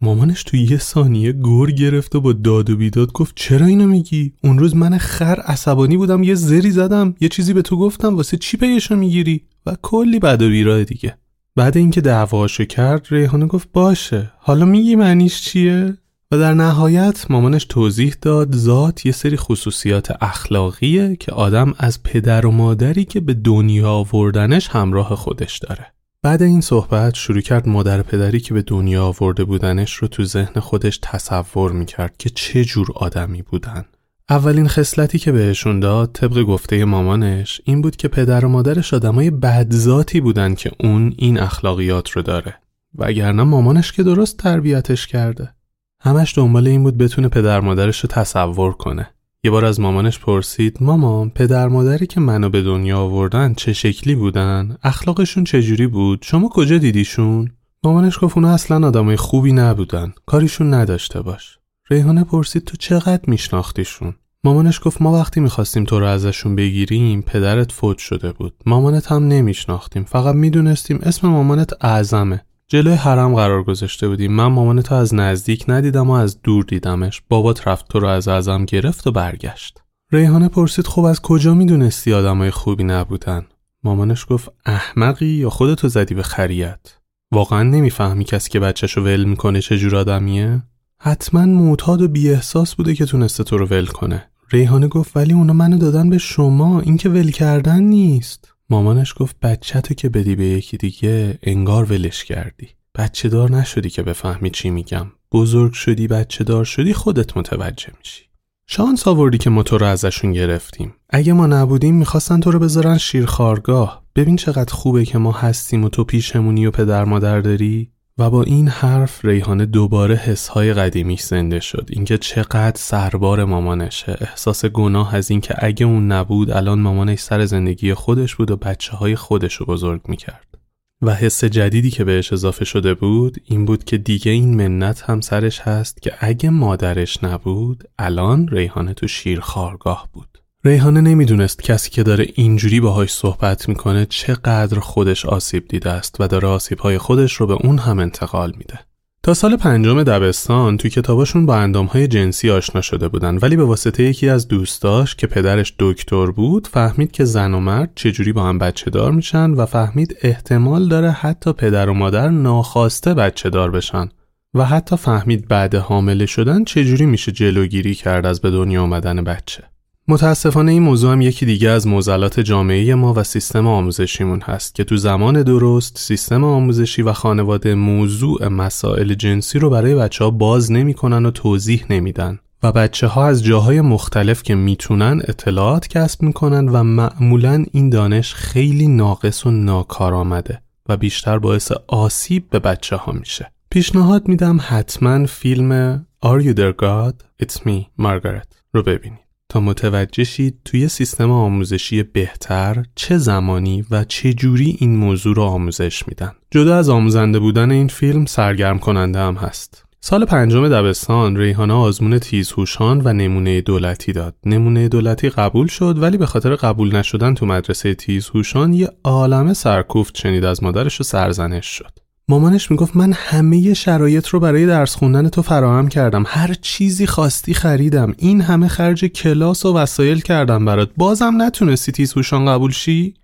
مامانش تو یه ثانیه گور گرفت و با داد و بیداد گفت چرا اینو میگی اون روز من خر عصبانی بودم یه زری زدم یه چیزی به تو گفتم واسه چی پیشو می‌گیری و کلی بد و بیراه دیگه بعد اینکه دعواشو کرد ریحانه گفت باشه حالا میگی معنیش چیه و در نهایت مامانش توضیح داد ذات یه سری خصوصیات اخلاقیه که آدم از پدر و مادری که به دنیا آوردنش همراه خودش داره. بعد این صحبت شروع کرد مادر پدری که به دنیا آورده بودنش رو تو ذهن خودش تصور می‌کرد که چه جور آدمی بودن. اولین خصلتی که بهشون داد طبق گفته مامانش این بود که پدر و مادرش آدمای بدذاتی بودن که اون این اخلاقیات رو داره. وگرنه مامانش که درست تربیتش کرده. همش دنبال این بود بتونه پدر مادرش رو تصور کنه. یه بار از مامانش پرسید مامان پدر مادری که منو به دنیا آوردن چه شکلی بودن؟ اخلاقشون چجوری بود؟ شما کجا دیدیشون؟ مامانش گفت اونا اصلا آدمای خوبی نبودن. کاریشون نداشته باش. ریحانه پرسید تو چقدر میشناختیشون؟ مامانش گفت ما وقتی می‌خواستیم تو رو ازشون بگیریم پدرت فوت شده بود. مامانت هم نمیشناختیم. فقط می‌دونستیم اسم مامانت اعظمه. جلوی حرم قرار گذاشته بودیم. من مامان تو از نزدیک ندیدم و از دور دیدمش. بابات رفت تو رو از ازم گرفت و برگشت. ریحانه پرسید خب از کجا می‌دونستی آدمای خوبی نبودن؟ مامانش گفت احمقی یا خودتو زدی به خریت؟ واقعا نمی‌فهمی کسی که بچهشو ول می‌کنه چه جور آدمیه؟ حتما معتاد و بیاحساس بوده که تونسته تو رو ول کنه. ریحانه گفت ولی اونا منو دادن به شما این که ول کردن نیست. مامانش گفت بچه تو که بدی به یکی دیگه انگار ولش کردی. بچه دار نشدی که بفهمی چی میگم. بزرگ شدی بچه دار شدی خودت متوجه میشی. شانس آوردی که ما تو رو ازشون گرفتیم. اگه ما نبودیم می‌خواستن تو رو بذارن شیرخارگاه ببین چقدر خوبه که ما هستیم و تو پیشمونی و پدر مادر داری. و با این حرف ریحانه دوباره حسهای قدیمیش زنده شد. اینکه چقدر سربار مامانشه. احساس گناه از اینکه اگه اون نبود الان مامانش سر زندگی خودش بود و بچه های خودش رو بزرگ می‌کرد. و حس جدیدی که بهش اضافه شده بود این بود که دیگه این منت هم سرش هست که اگه مادرش نبود الان ریحانه تو شیرخارگاه بود. ریحانه نمی‌دونست کسی که داره اینجوری باهاش صحبت می‌کنه چقدر خودش آسیب دیده است و داره آسیبهای خودش رو به اون هم انتقال میده. تا سال پنجم دبستان تو کتاباشون با اندامهای جنسی آشنا شده بودن ولی به واسطه یکی از دوستاش که پدرش دکتر بود فهمید که زن و مرد چجوری با هم بچه دار میشن و فهمید احتمال داره حتی پدر و مادر ناخواسته بچه دار بشن و حتی فهمید بعد حامله شدن چجوری میشه جلوگیری کرد از به دنیا آمدن بچه. متاسفانه این موضوع هم یکی دیگه از موزلات جامعه ما و سیستم آموزشیمون هست که تو زمان درست سیستم آموزشی و خانواده موضوع مسائل جنسی رو برای بچه ها باز نمی‌کنن و توضیح نمیدن و بچه ها از جاهای مختلف که می‌تونن اطلاعات کسب می‌کنن و معمولا این دانش خیلی ناقص و ناکارآمده و بیشتر باعث آسیب به بچه ها میشه. پیشنهاد میدم حتما فیلم Are You There God? It's Me, Margaret رو ببینید تا متوجه شید توی سیستم آموزشی بهتر چه زمانی و چه جوری این موضوع رو آموزش میدن. جدا از آموزنده بودن این فیلم سرگرم کننده هم هست. سال پنجم دبستان ریحانه آزمون تیزهوشان و نمونه دولتی داد. نمونه دولتی قبول شد ولی به خاطر قبول نشدن تو مدرسه تیزهوشان یه عالم سرکوفت شنید از مادرش و سرزنش شد. مامانش می‌گفت من همه شرایط رو برای درس خوندن تو فراهم کردم. هر چیزی خواستی خریدم. این همه خرج کلاس و وسایل کردم برات. بازم نتونستی تیز قبول شی؟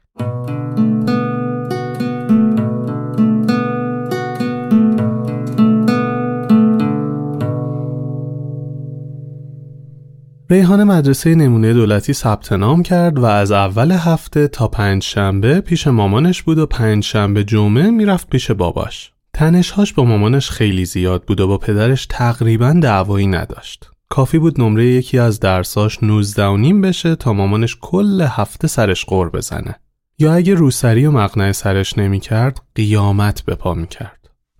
ریحان مدرسه نمونه دولتی ثبت نام کرد و از اول هفته تا پنج شنبه پیش مامانش بود و پنج شنبه جمعه می‌رفت پیش باباش. تنشهاش با مامانش خیلی زیاد بود و با پدرش تقریبا دعوایی نداشت. کافی بود نمره یکی از درساش 19 و نیم بشه تا مامانش کل هفته سرش قور بزنه. یا اگه روسری و مقنعه سرش نمی‌کرد قیامت به پا می‌کرد.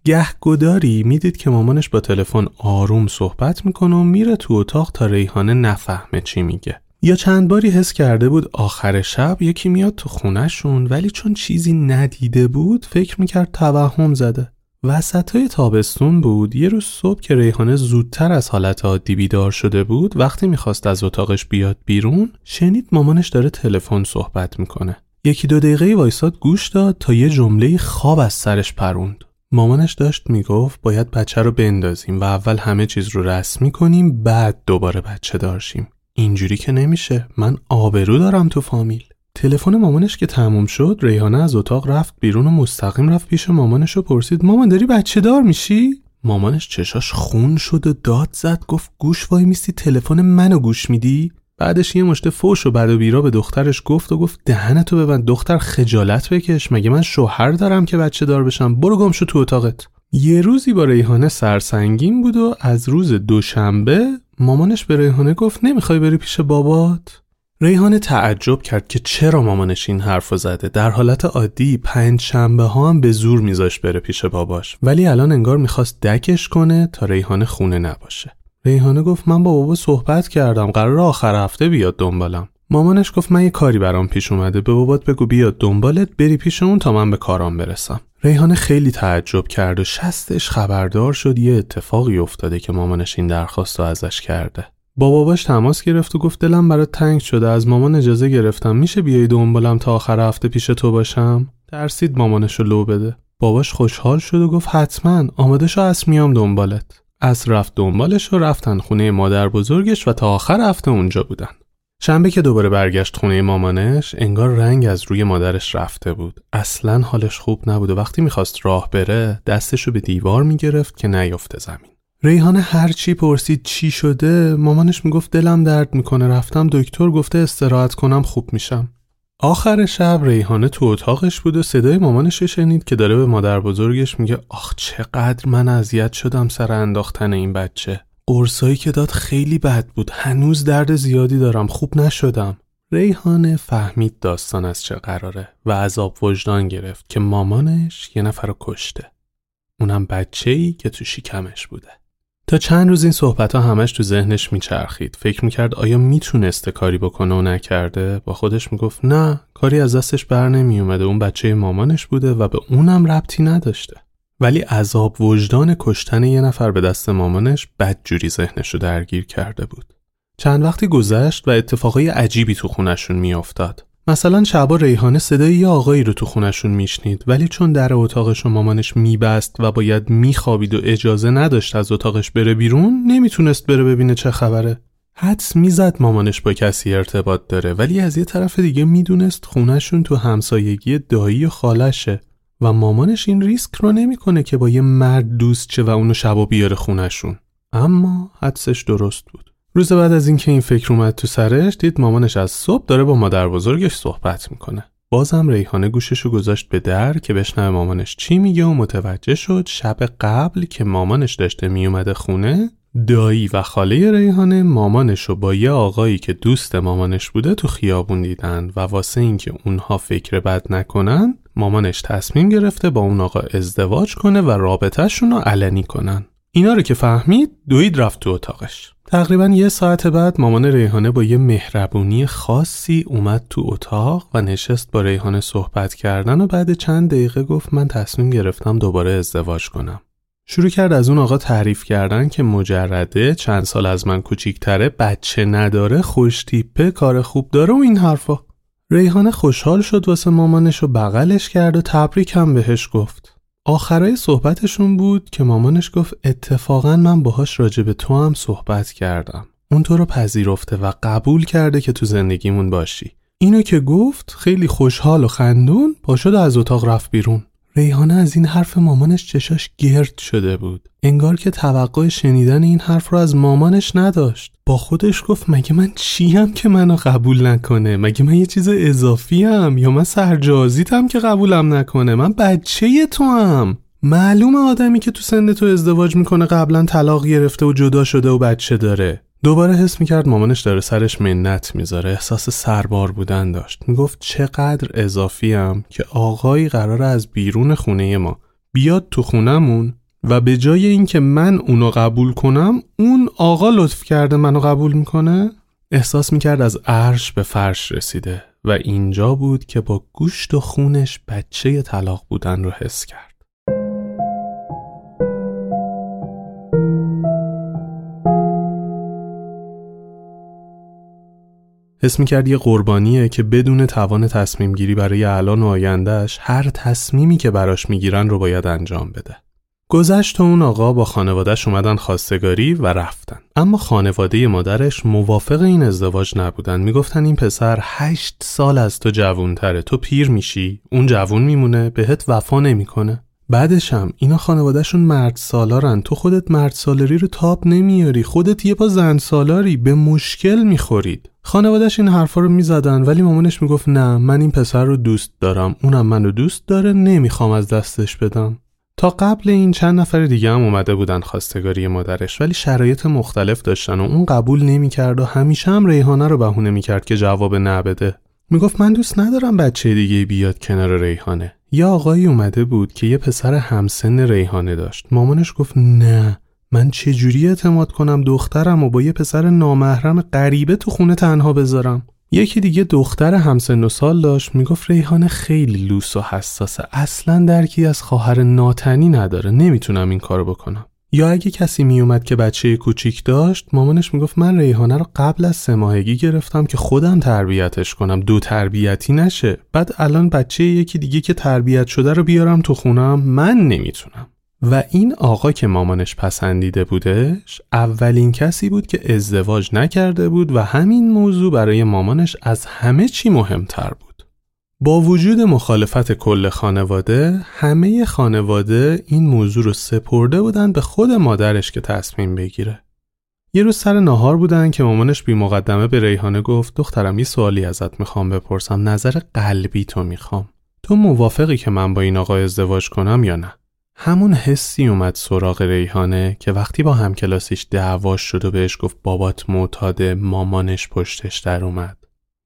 گهگداری می‌دید که مامانش با تلفن آروم صحبت می‌کنه و میره تو اتاق تا ریحانه نفهمه چی میگه. یا چند باری حس کرده بود آخر شب یکی میاد تو خونهشون ولی چون چیزی ندیده بود فکر می‌کرد توهم زده. وسط های تابستون بود. یه روز صبح که ریحانه زودتر از حالت عادی بیدار شده بود وقتی می‌خواست از اتاقش بیاد بیرون شنید مامانش داره تلفن صحبت می‌کنه. یکی دو دقیقه وایساد گوش داد تا یه جمله خواب از سرش پروند. مامانش داشت می‌گفت باید بچه رو بندازیم و اول همه چیز رو رسمی کنیم بعد دوباره بچه دارشیم اینجوری که نمیشه. من آبرو دارم تو فامیل. تلفن مامانش که تموم شد ریحانه از اتاق رفت بیرون و مستقیم رفت پیش مامانش و پرسید مامان داری بچه دار میشی؟ مامانش چشاش خون شد و داد زد گفت گوش وای میستی تلفن منو گوش میدی؟ بعدش یه مشت فوش و بد و بیرا به دخترش گفت و گفت دهنتو ببند دختر خجالت بکش مگه من شوهر دارم که بچه دار بشم؟ برو گم شو تو اتاقت. یه روزی با ریحانه سرسنگین بود و از روز دوشنبه مامانش به ریحانه گفت نمی‌خوای بری پیش بابات؟ ریحانه تعجب کرد که چرا مامانش این حرف زده. در حالت عادی پنج شنبه ها هم به زور میذاش بره پیش باباش. ولی الان انگار می‌خواست دکش کنه تا ریحانه خونه نباشه. ریحانه گفت من با بابا صحبت کردم قرار آخر هفته بیاد دنبالم. مامانش گفت من یه کاری برام پیش اومده به بابات بگو بیاد دنبالت بری پیش اون تا من به کارام برسم. ریحانه خیلی تعجب کرد و شستش خبردار شد یه اتفاقی افتاده که مامانش این درخواست رو ازش کرده. با باباش تماس گرفت و گفت دلم برات تنگ شده از مامان اجازه گرفتم. میشه بیای دنبالم تا آخر هفته پیش تو باشم؟ ترسید مامانش رو لو بده. باباش خوشحال شد و گفت حتما آماده شو میام دنبالت. از رفت دنبالش و رفتن خونه مادر بزرگش و تا آخر هفته اونجا بودن. شنبه که دوباره برگشت خونه مامانش انگار رنگ از روی مادرش رفته بود. اصلا حالش خوب نبود و وقتی می‌خواست راه بره دستشو به دیوار می‌گرفت که نیفته زمین. ریحانه هر چی پرسید چی شده مامانش می‌گفت دلم درد می‌کنه رفتم دکتر گفته استراحت کنم خوب میشم. آخر شب ریحانه تو اتاقش بود و صدای مامانش شنید که داره به مادر بزرگش میگه آخ چقدر من اذیت شدم سر انداختن این بچه. قرصایی که داد خیلی بد بود. هنوز درد زیادی دارم. خوب نشدم. ریحانه فهمید داستان از چه قراره و عذاب وجدان گرفت که مامانش یه نفر رو کشته. اونم بچه ای که تو شکمش بوده. تا چند روز این صحبت ها همش تو ذهنش میچرخید؟ فکر می‌کرد آیا می‌تونسته کاری بکنه و نکرده؟ با خودش می‌گفت نه کاری از دستش بر نمیومده اون بچه مامانش بوده و به اونم ربطی نداشته. ولی عذاب وجدان کشتن یه نفر به دست مامانش بدجوری ذهنش رو درگیر کرده بود. چند وقتی گذشت و اتفاقای عجیبی تو خونشون میافتاد. مثلا شبا ریحانه صدای یه آقایی رو تو خونشون میشنید ولی چون در اتاقش و مامانش میبست و باید میخوابید و اجازه نداشت از اتاقش بره بیرون نمی‌تونست بره ببینه چه خبره. حدس می‌زد مامانش با کسی ارتباط داره ولی از یه طرف دیگه می‌دونست خونشون تو همسایگی دایی و خالشه و مامانش این ریسک رو نمی‌کنه که با یه مرد دوست چه و اونو شبا بیاره خونشون اما حدسش درست بود. روز بعد از اینکه این فکر اومد تو سرش دید مامانش از صبح داره با مادر بزرگش صحبت می‌کنه. بازم ریحانه گوششو گذاشت به در که بشنوه مامانش چی میگه و متوجه شد شب قبل که مامانش داشته میومده خونه دایی و خاله ریحانه مامانش با یه آقایی که دوست مامانش بوده تو خیابون دیدن و واسه اینکه اونها فکر بد نکنن مامانش تصمیم گرفته با اون آقا ازدواج کنه و رابطهشون رو علنی کنن. اینا رو که فهمید دوید رفت تو اتاقش. تقریبا یه ساعت بعد مامان ریحانه با یه مهربونی خاصی اومد تو اتاق و نشست با ریحانه صحبت کردن و بعد چند دقیقه گفت من تصمیم گرفتم دوباره ازدواج کنم. شروع کرد از اون آقا تعریف کردن که مجرده چند سال از من کوچیکتره بچه نداره خوشتیپه کار خوب داره و این حرفا. ریحانه خوشحال شد واسه مامانش و بغلش کرد و تبریک هم بهش گفت. آخرای صحبتشون بود که مامانش گفت اتفاقا من باهاش راجع به تو هم صحبت کردم. اون تو رو پذیرفته و قبول کرده که تو زندگیمون باشی. اینو که گفت خیلی خوشحال و خندون پاشد از اتاق رفت بیرون. ریحانه از این حرف مامانش چشاش گرد شده بود. انگار که توقع شنیدن این حرف رو از مامانش نداشت. با خودش گفت مگه من چیم که منو قبول نکنه؟ مگه من یه چیز اضافی هم یا من سرجازیتم که قبولم نکنه؟ من بچه تو هم معلوم آدمی که تو سن تو ازدواج می‌کنه قبلا طلاق گرفته و جدا شده و بچه داره. دوباره حس می‌کرد مامانش داره سرش منت می‌ذاره. احساس سربار بودن داشت. می‌گفت چقدر اضافیم که آقایی قرار از بیرون خونه ما بیاد تو خونمون و به جای اینکه من اونو قبول کنم اون آقا لطف کرده منو قبول می‌کنه؟ احساس می‌کرد از عرش به فرش رسیده و اینجا بود که با گوشت و خونش بچه طلاق بودن رو حس کرد. حس کرد یه قربانیه که بدون توان تصمیم گیری برای الان و آیندهش هر تصمیمی که براش می‌گیرن رو باید انجام بده. گذشت و اون آقا با خانوادهش اومدن خواستگاری و رفتن. اما خانواده مادرش موافق این ازدواج نبودن. می‌گفتن این پسر هشت سال از تو جوونتره تو پیر میشی اون جوون میمونه بهت وفا نمی‌کنه. بعدش هم اینا خانوادهشون مرد سالارن تو خودت مرد سالاری رو تاب نمیاری. خودت یه با زن سالاری به مشکل می‌خورید. خانوادهش این حرفا رو می‌زدن ولی مامانش می‌گفت نه من این پسر رو دوست دارم. اونم منو دوست داره نمی‌خوام از دستش بدم. تا قبل این چند نفر دیگه هم اومده بودن خواستگاری مادرش ولی شرایط مختلف داشتن و اون قبول نمی‌کرد و همیشه هم ریحانه رو بهونه می‌کرد که جواب نبده می‌گفت من دوست ندارم بچه دیگه بیاد کنار ریحانه. یا آقایی اومده بود که یه پسر همسن ریحانه داشت. مامانش گفت نه من چجوری اعتماد کنم دخترم و با یه پسر نامحرم غریبه تو خونه تنها بذارم؟ یکی دیگه دختر همسن و سال داشت. می‌گفت ریحانه خیلی لوس و حساسه. اصلا درکی از خواهر ناتنی نداره. نمی‌تونم این کارو بکنم. یا اگه کسی میومد که بچه کوچیک داشت مامانش می‌گفت من ریحانه رو قبل از سه ماهگی گرفتم که خودم تربیتش کنم. دو تربیتی نشه. بعد الان بچه یکی دیگه که تربیت شده رو بیارم تو خونم من نمی‌تونم. و این آقا که مامانش پسندیده بودش اولین کسی بود که ازدواج نکرده بود و همین موضوع برای مامانش از همه چی مهمتر بود. با وجود مخالفت کل خانواده همه خانواده این موضوع رو سپرده بودن به خود مادرش که تصمیم بگیره. یه روز سر ناهار بودن که مامانش بی مقدمه به ریحانه گفت دخترم یه سوالی ازت می‌خوام بپرسم. نظر قلبی تو می‌خوام. تو موافقی که من با این آقا ازدواج کنم یا نه؟ همون حسی اومد سراغ ریحانه که وقتی با همکلاسیش دعواش شد و بهش گفت بابات معتاده مامانش پشتش در اومد.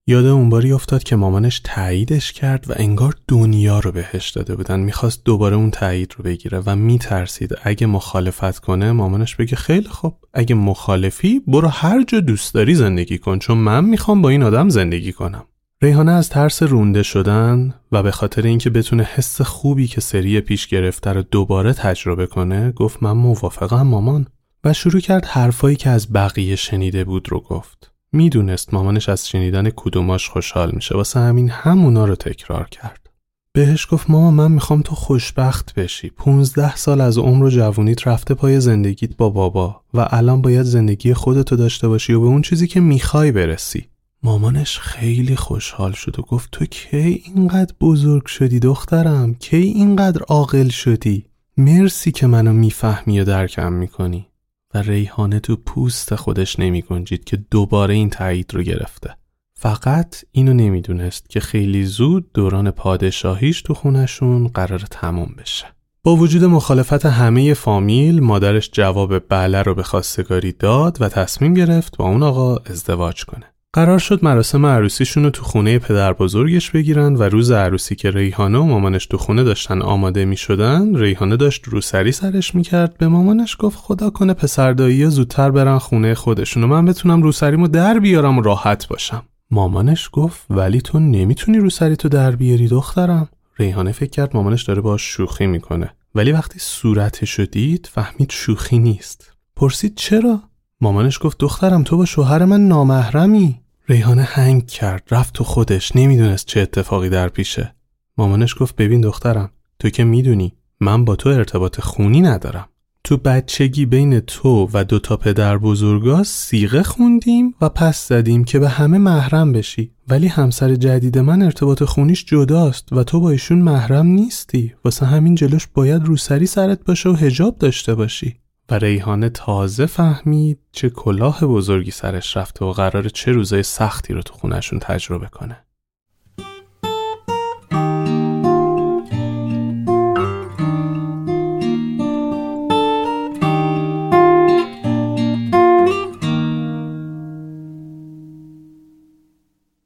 یاد اون باری افتاد که مامانش تاییدش کرد و انگار دنیا رو بهش داده بودن. می‌خواست دوباره اون تایید رو بگیره و میترسید. اگه مخالفت کنه مامانش بگه خیلی خوب. اگه مخالفی برو هر جا دوست داری زندگی کن چون من می‌خوام با این آدم زندگی کنم. ریحانه از ترس رونده شدن و به خاطر اینکه بتونه حس خوبی که سری پیش گرفته رو دوباره تجربه کنه گفت من موافقم مامان. و شروع کرد حرفایی که از بقیه شنیده بود رو گفت. می‌دونست مامانش از شنیدن کدوماش خوشحال میشه واسه همین همونا رو تکرار کرد. بهش گفت ماما من می‌خوام تو خوشبخت بشی. 15 سال از عمر و جوونیت رفته پای زندگیت با بابا و الان باید زندگی خودتو داشته باشی و به اون چیزی که می‌خوای برسی. مامانش خیلی خوشحال شد و گفت تو کی اینقدر بزرگ شدی دخترم؟ کی اینقدر عاقل شدی؟ مرسی که منو می‌فهمی و درکم می‌کنی. و ریحانه تو پوست خودش نمی گنجید که دوباره این تایید رو گرفته. فقط اینو نمی‌دونست که خیلی زود دوران پادشاهیش تو خونشون قرار تموم بشه. با وجود مخالفت همه فامیل مادرش جواب بله رو به خواستگاری داد و تصمیم گرفت با اون آقا ازدواج کنه. قرار شد مراسم عروسیشون رو تو خونه پدر بزرگش بگیرن و روز عروسی که ریحانه و مامانش تو خونه داشتن آماده می شدن ریحانه داشت روسری سرش می کرد به مامانش گفت خدا کنه پسردایی زودتر برن خونه خودشون و من بتونم روسریمو در بیارم و راحت باشم. مامانش گفت ولی تو نمی‌تونی روسری تو در بیاری دخترم. ریحانه فکر کرد مامانش داره باش شوخی می‌کنه. ولی وقتی صورتش دید فهمید شوخی نیست. پرسید چرا؟ مامانش گفت دخترم تو با شوهر من نامحرمی. ریحانه هنگ کرد رفت تو خودش نمی‌دونست چه اتفاقی در پیشه. مامانش گفت ببین دخترم تو که می‌دونی من با تو ارتباط خونی ندارم. تو بچگی بین تو و دوتا پدر بزرگا سیغه خوندیم و پس زدیم که به همه محرم بشی. ولی همسر جدید من ارتباط خونیش جداست و تو با ایشون محرم نیستی. واسه همین جلوش باید روسری سرت باشه و هجاب داشته باشی. و ریحانه تازه فهمید چه کلاه بزرگی سرش رفته و قرار چه روزای سختی رو تو خونشون تجربه کنه.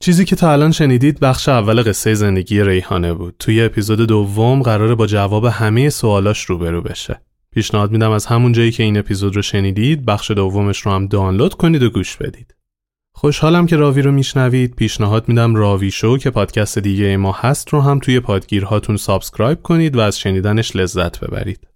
چیزی که تا الان شنیدید بخش اول قصه زندگی ریحانه بود. توی اپیزود دوم قراره با جواب همه سوالاش روبرو بشه. پیشنهاد میدم از همون جایی که این اپیزود رو شنیدید بخش دومش رو هم دانلود کنید و گوش بدید. خوشحالم که راوی رو میشنوید پیشنهاد میدم راوی شو که پادکست دیگه ما هست رو هم توی پادگیرهاتون subscribe کنید و از شنیدنش لذت ببرید.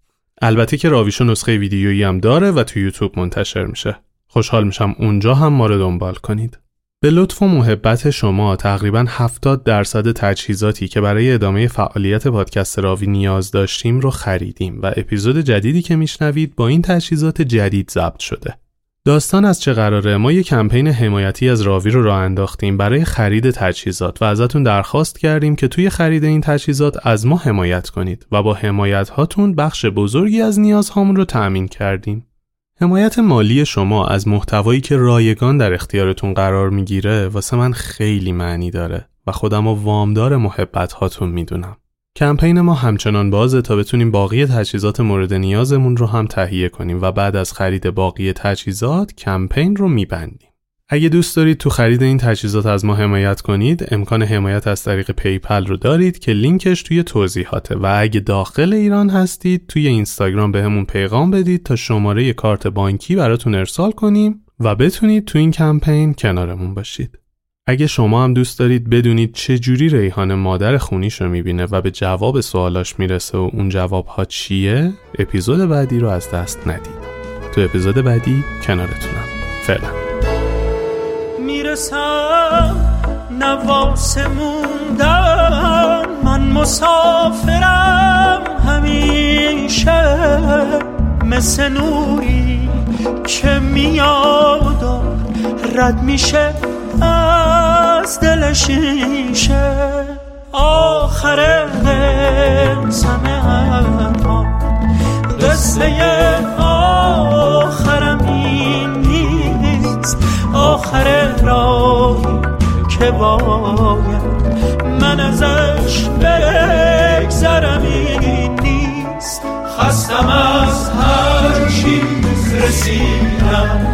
البته که راویشو نسخه ویدیویی هم داره و تو یوتیوب منتشر میشه. خوشحال میشم اونجا هم ما رو دنبال کنید. به لطف و محبت شما تقریبا 70 درصد تجهیزاتی که برای ادامه فعالیت پادکست راوی نیاز داشتیم رو خریدیم و اپیزود جدیدی که میشنوید با این تجهیزات جدید ضبط شده. داستان از چه قراره ما یک کمپین حمایتی از راوی رو راه انداختیم برای خرید تجهیزات و ازتون درخواست کردیم که توی خرید این تجهیزات از ما حمایت کنید و با حمایت هاتون بخش بزرگی از نیازهامون رو تأمین کردیم. حمایت مالی شما از محتوایی که رایگان در اختیارتون قرار می‌گیره واسه من خیلی معنی داره و خودم و وامدار محبت هاتون می‌دونم. کمپین ما همچنان بازه تا بتونیم باقی تجهیزات مورد نیازمون رو هم تهیه کنیم و بعد از خرید باقی تجهیزات کمپین رو میبندیم. اگه دوست دارید تو خرید این تجهیزات از ما حمایت کنید امکان حمایت از طریق PayPal رو دارید که لینکش توی توضیحاته. و اگه داخل ایران هستید توی اینستاگرام بهمون پیغام بدید تا شماره کارت بانکی براتون ارسال کنیم و بتونید تو این کمپین کنارمون باشید. اگه شما هم دوست دارید بدونید چه جوری ریحان مادر خونیش رو می‌بینه و به جواب سوالاش می‌رسه و اون جواب ها چیه اپیزود بعدی رو از دست ندید. تو اپیزود بعدی کنارتونم. فعلا. می‌رسم. نواس موندم من مسافرم همیشه مثل نوری که میاد رد میشه از دل شیشه. آخر قسم حرفا قصه آخرم آخر راهی که باید من ازش بگذرم این نیست. خستم از هر چی رسیدم.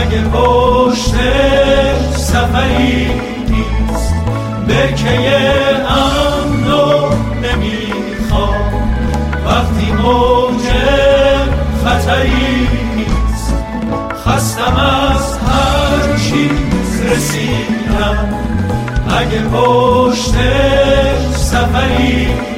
اگه پشت سفری نیست برکه امنو نمی‌خوام. وقتی موج خطری پشت سفری.